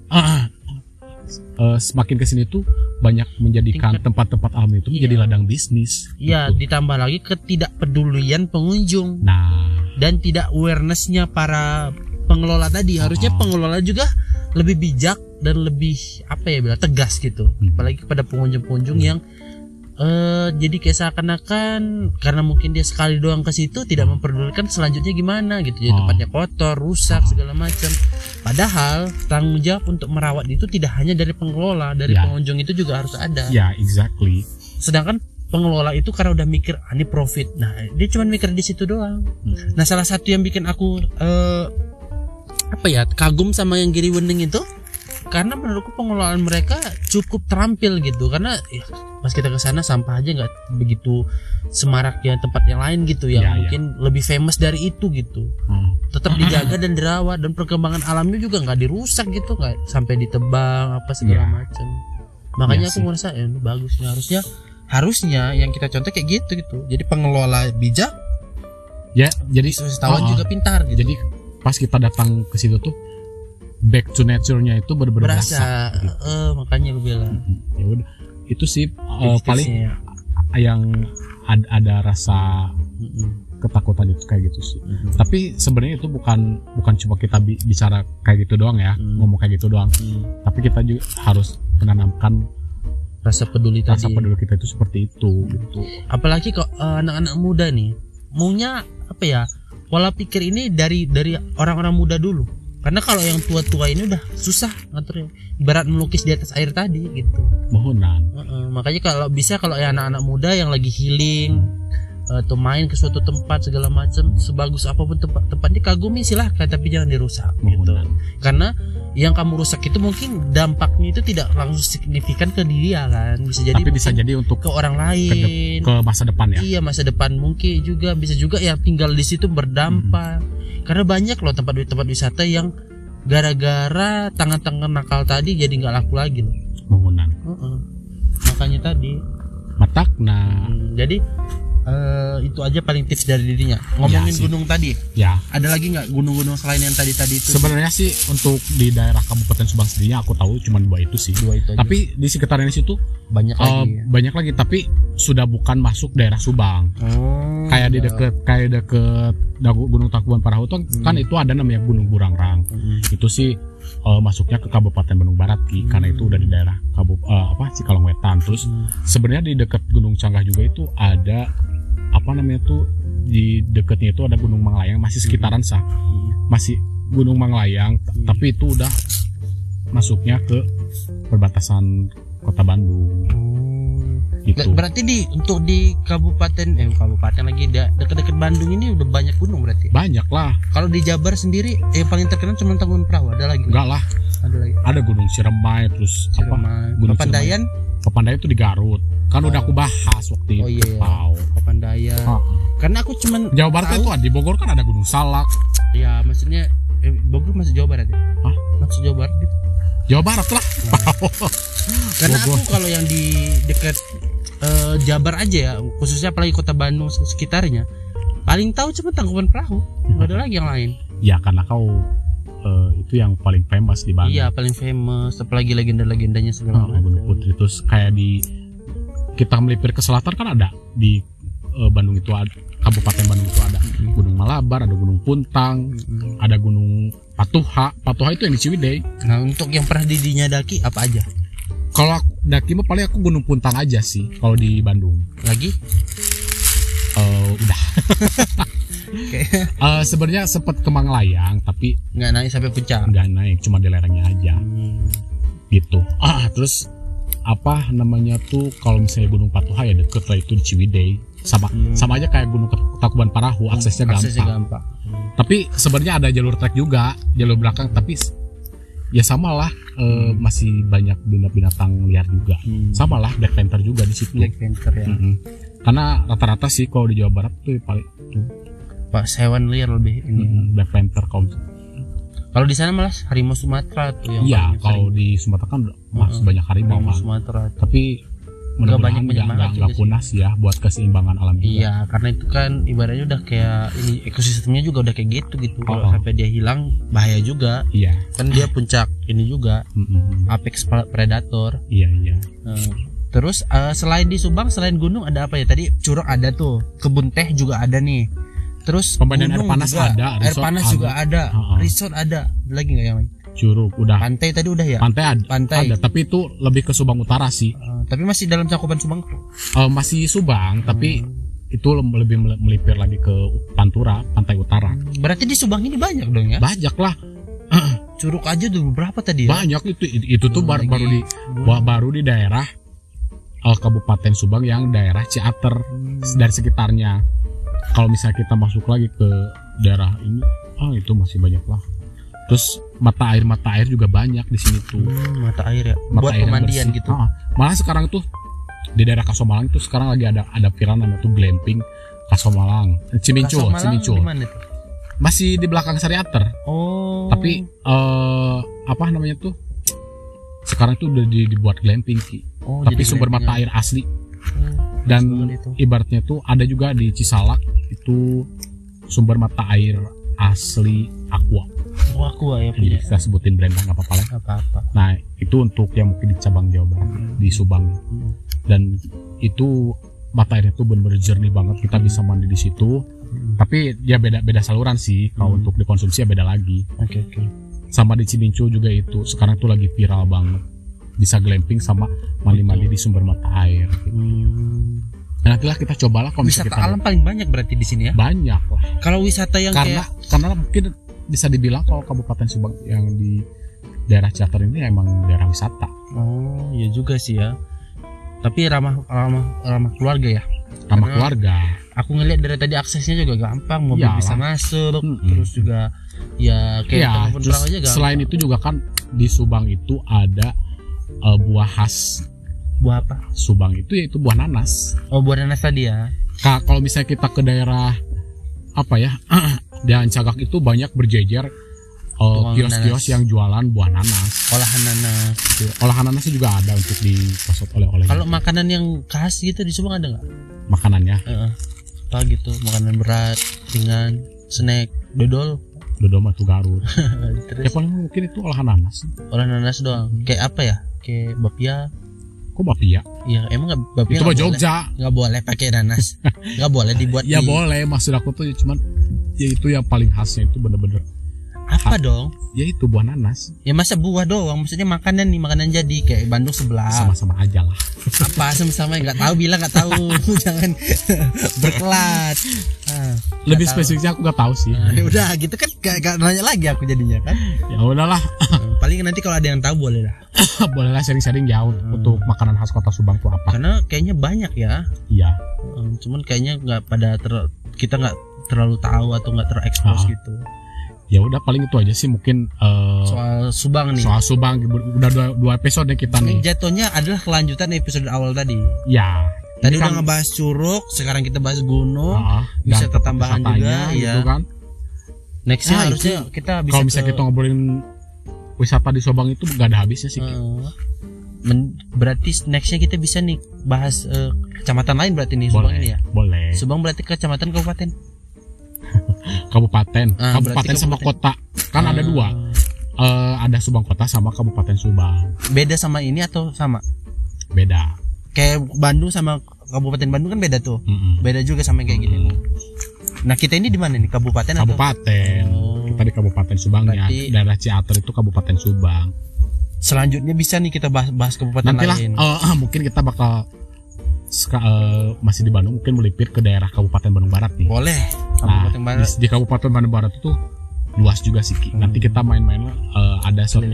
Ah, eh, semakin ke sini tuh banyak menjadikan tempat-tempat alam itu menjadi Iya. ladang bisnis ya gitu. ditambah lagi ketidakpedulian pengunjung nah dan tidak awarenessnya para pengelola tadi harusnya Oh. pengelola juga lebih bijak dan lebih apa ya bilang tegas gitu. Hmm. apalagi kepada pengunjung-pengunjung yang eh jadi kayak seakan-akan karena mungkin dia sekali doang ke situ tidak memperdulikan selanjutnya gimana gitu. Jadi Oh. tempatnya kotor rusak segala macam. Padahal tanggung jawab untuk merawat itu tidak hanya dari pengelola dari Ya. pengunjung itu juga harus ada. Ya exactly. Sedangkan pengelola itu karena udah mikir ah, ini profit. Nah dia cuma mikir di situ doang. Hmm. nah salah satu yang bikin aku eh, apa ya kagum sama yang Giri Wening itu karena menurutku pengelolaan mereka cukup terampil gitu karena ya, pas kita ke sana sampah aja nggak begitu semarak ya tempat yang lain gitu yang Ya, ya. mungkin lebih famous dari itu gitu Hmm. tetap dijaga dan dirawat dan perkembangan alamnya juga nggak dirusak gitu nggak sampai ditebang apa segala Ya. macam makanya Ya aku merasa ya ini bagus nih harusnya harusnya yang kita contoh kayak gitu gitu jadi pengelola bijak ya jadi wisatawan Oh, oh. juga pintar gitu jadi pas kita datang ke situ tuh back to nature-nya itu benar-benar berasa berasa gitu. eh, makanya gue bilang Mhm. ya udah itu sih tips-tipsnya paling ya. yang ada, ada rasa ketakutan itu kayak gitu sih Mm-mm. tapi sebenarnya itu bukan bukan cuma kita bi- bicara kayak gitu doang ya Hmm. ngomong kayak gitu doang Mm. tapi kita juga harus menanamkan rasa peduli rasa tadi peduli kita itu seperti itu gitu apalagi kok eh, anak-anak muda nih maunya apa ya pola pikir ini dari dari orang-orang muda dulu karena kalau yang tua-tua ini udah susah ngaturnya. Ibarat melukis di atas air tadi gitu. Mohonan Heeh, makanya kalau bisa kalau ya anak-anak muda yang lagi healing atau main ke suatu tempat segala macam sebagus apa pun tempat tempat dikagumi silahkan tapi jangan dirusak gitu. mohonan karena yang kamu rusak itu mungkin dampaknya itu tidak langsung signifikan ke dia kan? Bisa jadi tapi bisa jadi untuk ke orang lain. ke masa depan ya? Iya masa depan mungkin juga. Bisa juga yang tinggal di situ berdampak. Karena banyak loh tempat-tempat wisata yang gara-gara tangan-tangan nakal tadi jadi nggak laku lagi loh. mohonan Heeh. Makanya tadi. matak nah. Hmm, jadi eh, itu aja paling tips dari dirinya. Ngomongin sih. gunung tadi, ya ada lagi nggak gunung-gunung selain yang tadi-tadi itu? sebenarnya sih untuk di daerah Kabupaten Subang sendiri aku tahu cuma dua itu sih Dua itu aja. tapi di sekitaran situ banyak eh, lagi. ya. banyak lagi tapi sudah bukan masuk daerah Subang Oh, kayak di iya. deket kayak deket Gunung Tangkuban Parahu tuh kan Hmm. itu ada namanya Gunung Burangrang Mm. itu sih eh, masuknya ke Kabupaten Bandung Barat ki karena itu udah di daerah Kabup eh, apa Cikalong Wetan terus Hmm. sebenarnya di dekat Gunung Canggah juga itu ada apa namanya tuh di dekatnya itu ada Gunung Manglayang masih sekitaran sah masih Gunung Manglayang Hmm. tapi itu udah masuknya ke perbatasan Kota Bandung Oh. gitu Berarti di untuk di kabupaten eh kabupaten lagi dekat-dekat Bandung ini udah banyak gunung berarti. banyak lah Kalau di Jabar sendiri eh paling terkenal cuma Tangkuban Perahu, ada lagi nggak? enggak lah Ada lagi. ada gunung Ciremai terus apa Ciremai. Gunung Papandayan? Papandayan itu di Garut kan udah aku bahas waktu Oh itu iya, iya. Pau. Papandayan. Heeh. Karena aku cuman Jawa Barat tahu- itu di Bogor kan ada Gunung Salak ya maksudnya eh, Bogor masuk Jawa Barat ya? Hah? Masuk Jawa Barat gitu. Jawa Barat lah Karena Bogor. aku kalau yang di dekat eh, Jabar aja ya, khususnya apalagi kota Bandung sekitarnya, paling tahu cuma Tangkuban Perahu, nggak ada lagi yang lain. ya karena kau eh, itu yang paling famous di Bandung Iya, paling famous, apalagi legenda-legendanya segala Gunung macam. Putri terus kayak di kita melipir ke selatan kan ada di eh, Bandung itu ada Kabupaten Bandung itu ada Mm-mm. Gunung Malabar ada Gunung Puntang Mm-mm. ada Gunung Patuha Patuha itu yang di Ciwidey Nah, untuk yang pernah di- dinyadaki apa aja? kalau aku daki mah paling aku Gunung Puntang aja sih kalau di Bandung Lagi? Eh, udah Oke. Eh, sebenarnya sempat ke Manglayang tapi Nggak naik sampai puncak. nggak naik cuma di lerengnya aja Hmm. gitu ah terus apa namanya tuh kalau misalnya Gunung Patuha ya deket lah itu di Ciwidey sama Hmm. sama aja kayak Gunung Tangkuban Parahu aksesnya gampang Aksesnya gampang. tapi sebenarnya ada jalur trek juga jalur belakang tapi ya sama lah eh, masih banyak binatang liar juga Hmm. sama lah Black Panther juga di situ Black Panther ya. Mm-mm. karena rata-rata sih kalau di Jawa Barat tuh paling tuh, Pak hewan liar lebih ini. mm, Black Panther kalau Kalau di sana malah harimau Sumatera tuh yang iya kalau sering. di Sumatera kan masih Mm-mm. banyak harimau harimau. Sumatera. tuh. tapi mudah-mudahan banyak nggak penyemangat nggak nggak sih. punah sih ya buat keseimbangan alam juga. Iya, karena itu kan ibaratnya udah kayak ini ekosistemnya juga udah kayak gitu gitu. Kalau Oh. sampai dia hilang bahaya juga. iya Kan dia puncak ini juga Mm-mm. apex pre- predator. iya iya Hmm. Terus eh, selain di Subang, selain gunung ada apa ya? Tadi curug ada tuh, kebun teh juga ada nih. Terus Pemandian air panas juga, ada, air panas ada. juga ada, Ha-ha. resort ada. Ada Lagi nggak yang lain? Curug udah Pantai tadi udah ya? pantai ada, Pantai. ada tapi itu lebih ke Subang Utara sih Eh, tapi masih dalam cakupan Subang. Eh, masih Subang tapi Hmm. itu lem- lebih mel- melipir lagi ke Pantura pantai utara Berarti di Subang ini banyak dong ya? banyak lah Curug aja tuh berapa tadi ya? banyak itu itu tuh baru, baru di ba- baru di daerah eh, Kabupaten Subang yang daerah Ciater Hmm. dari sekitarnya kalau misalnya kita masuk lagi ke daerah ini ah itu masih banyak lah terus mata air mata air juga banyak di sini tuh Hmm, mata air ya. mata Buat air pemandian gitu. Ah, malah sekarang tuh di daerah Kasomalang tuh sekarang lagi ada ada viral namanya tuh glamping Kasomalang Cimincul Kasomalang Cimincul masih di belakang Sariater Oh. tapi eh apa namanya tuh sekarang tuh udah di- dibuat glamping Ki. oh, tapi jadi sumber mata air asli. Oh, dan itu. ibaratnya tuh ada juga di Cisalak itu sumber mata air asli aqua Oh, aku ya jadi punya. kita sebutin brand nggak apa-apa lah Apa-apa. nah itu untuk yang mungkin di cabang Jawa Barat di Subang Hmm. dan itu mata airnya tuh bener-bener jernih banget kita bisa mandi di situ Hmm. tapi ya beda beda saluran sih kalau Hmm. untuk dikonsumsi ya beda lagi Oke oke. sama di Cimincu juga itu sekarang tuh lagi viral banget bisa glamping sama mandi-mandi di sumber mata air Hmm. Nantilah kita cobalah kalau Wisata kita alam paling banyak berarti di sini ya. banyak lah Kalau wisata yang karena kayak karena mungkin bisa dibilang kalau Kabupaten Subang yang di daerah Ciater ini emang daerah wisata oh iya juga sih ya. Tapi ramah ramah ramah keluarga ya. ramah Karena- keluarga Aku ngeliat dari tadi aksesnya juga gampang, mobil Iyalah. bisa masuk, Mm-mm. terus juga ya kayak ya telepon aja gampang. selain itu juga kan di Subang itu ada eh, buah khas buah apa? Subang itu yaitu buah nanas Oh buah nanas tadi ya. Ka- kalau misalnya kita ke daerah apa ya di Ancagak itu banyak berjejer Tukang kios-kios nanas. yang jualan buah nanas Olahan nanas. olahan nanasnya juga ada untuk dipasok oleh-oleh Kalau makanan yang khas gitu di Subang ada nggak? makanannya Heeh. Apa gitu? Makanan berat, ringan, snack, dodol. Dodo mah Garut ya paling mungkin itu olahan nanas olahan nanas doang. Kayak apa ya? Kayak bapia. Kok bapia Ya emang bapia itu mah. Jogja Nggak boleh pakai nanas. Nggak boleh dibuat ya di boleh maksud aku tuh cuman ya itu yang paling khasnya itu bener-bener apa dong? ya itu buah nanas. Ya masa buah doang, maksudnya makanan nih, makanan jadi kayak Bandung sebelah. sama-sama aja lah. Apa sama-sama? Nggak tahu bilang nggak tahu, jangan. Berkelat. Ah, lebih spesifiknya aku gak tahu sih. Ah, ya udah gitu kan gak, gak nanya lagi aku jadinya kan. ya udahlah. Paling nanti kalau ada yang tahu boleh lah. Bolehlah sharing-sharing jauh Hmm. untuk makanan khas kota Subang tuh apa. Karena kayaknya banyak ya. Iya. Um, cuman kayaknya nggak pada ter- kita nggak terlalu tahu atau nggak terekspos Ah. gitu. Ya udah paling itu aja sih mungkin eh, soal Subang nih. soal Subang. Udah dua, dua episode kita nih. jatuhnya adalah kelanjutan episode awal tadi. Ya tadi udah kan- ngebahas curug sekarang kita bahas gunung. Ah, bisa ketambahan juga, gitu iya. kan. Nextnya Ah, harusnya kita bisa kalau misalnya ke- kita ngobrolin wisata di Subang itu gak ada habisnya sih. Eh, men- berarti nextnya kita bisa nih bahas eh, kecamatan lain berarti nih Subang boleh ini ya? boleh. Subang berarti kecamatan kabupaten kabupaten. Ah, kabupaten sama kota. Kan ada Ah, dua. Eh, ada Subang kota sama kabupaten Subang. Beda sama ini atau sama? Beda. Kayak Bandung sama kabupaten Bandung kan beda tuh. Mm-mm. beda juga sama kayak gini. Mm. nah kita ini di mana nih? Kabupaten atau? Kabupaten. Oh. kita di kabupaten Subangnya Berarti- daerah Ciater itu kabupaten Subang. Selanjutnya bisa nih kita bahas bahas kabupaten nantilah lain. eh, mungkin kita bakal seka- eh, masih di Bandung mungkin melipir ke daerah Kabupaten Bandung Barat nih boleh Nah, kabupaten Barat di, di Kabupaten Bandung Barat itu luas juga sih Ki. Nanti Hmm. kita main-main eh, ada suatu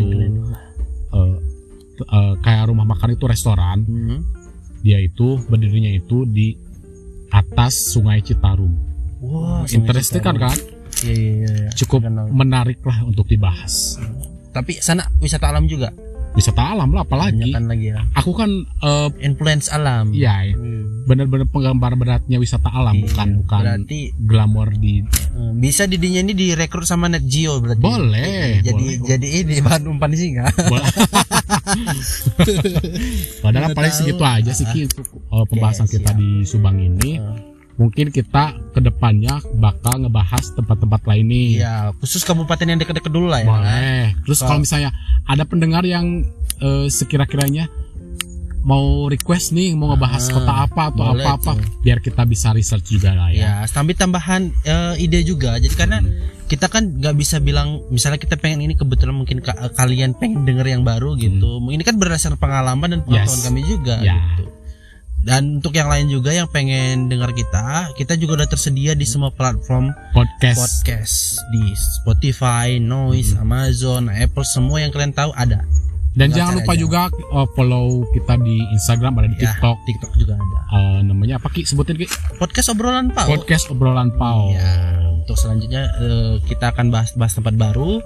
t- eh, kayak rumah makan itu restoran. Hmm. Dia itu berdirinya itu di atas Sungai Citarum. Wah, Interesting kan kan? Iya, iya, iya, iya. Cukup menarik lah untuk dibahas. Tapi sana wisata alam juga. Wisata alam lah apalagi. Kan lagi ya. Aku kan eh, Influence alam. ya Hmm. benar-benar penggambar beratnya wisata alam Iya, bukan bukan Berarti glamor di eh, bisa didinya ini direkrut sama Net Geo berarti. Boleh, Jadi boleh. jadi ini bahan umpan singa. Boleh. Padahal paling tahu. segitu aja sih Ki untuk uh, pembahasan Oke, kita siap. di Subang ini. Eh, Mungkin kita ke depannya bakal ngebahas tempat-tempat lain nih. Iya, khusus kabupaten yang dekat-dekat dulu lah ya. Boleh. Terus kalau misalnya ada pendengar yang uh, sekira-kiranya mau request nih mau ngebahas Ah, kota apa atau apa-apa tuh. biar kita bisa research juga lah ya. Ya, sambil tambahan eh, ide juga. Jadi karena Hmm. kita kan nggak bisa bilang misalnya kita pengen ini kebetulan mungkin ka- kalian pengen denger yang baru gitu. Ini kan berdasarkan pengalaman dan pengetahuan Hmm. Yes. kami juga Ya. gitu. Dan untuk yang lain juga yang pengen dengar kita, kita juga udah tersedia di semua platform Podcast. podcast di Spotify, Noise, Hmm. Amazon, Apple semua yang kalian tahu ada. Dan Tinggal jangan lupa aja. juga uh, follow kita di Instagram ada di Ya, TikTok. TikTok juga ada. Uh, namanya apa Ki? Sebutin Ki. Podcast obrolan Pak. Podcast obrolan Pau. Ya, untuk selanjutnya eh, kita akan bahas-bahas tempat baru.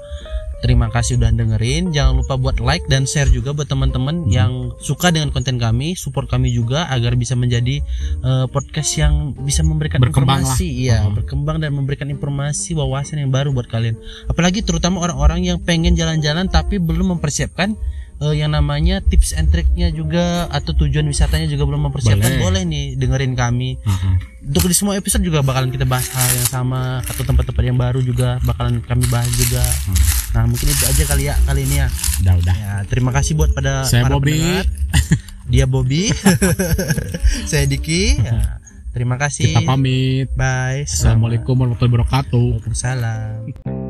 Terima kasih udah dengerin. Jangan lupa buat like dan share juga buat teman-teman Hmm. yang suka dengan konten kami, support kami juga agar bisa menjadi eh, podcast yang bisa memberikan Berkembang informasi, lah. iya, Hmm. berkembang dan memberikan informasi wawasan yang baru buat kalian. Apalagi terutama orang-orang yang pengen jalan-jalan tapi belum mempersiapkan eh, yang namanya tips and triknya juga atau tujuan wisatanya juga belum mempersiapkan Boleh. boleh nih dengerin kami Uh-huh. untuk di semua episode juga bakalan kita bahas hal yang sama atau tempat-tempat yang baru juga bakalan kami bahas juga. Hmm. Nah mungkin itu aja kali ya kali ini ya. Udah udah. Ya terima kasih buat pada Saya para Bobby. pendengar. Dia Bobby. Saya Diki. Ya, terima kasih. Kita pamit. Bye. Assalamualaikum warahmatullahi wabarakatuh. Waalaikumsalam.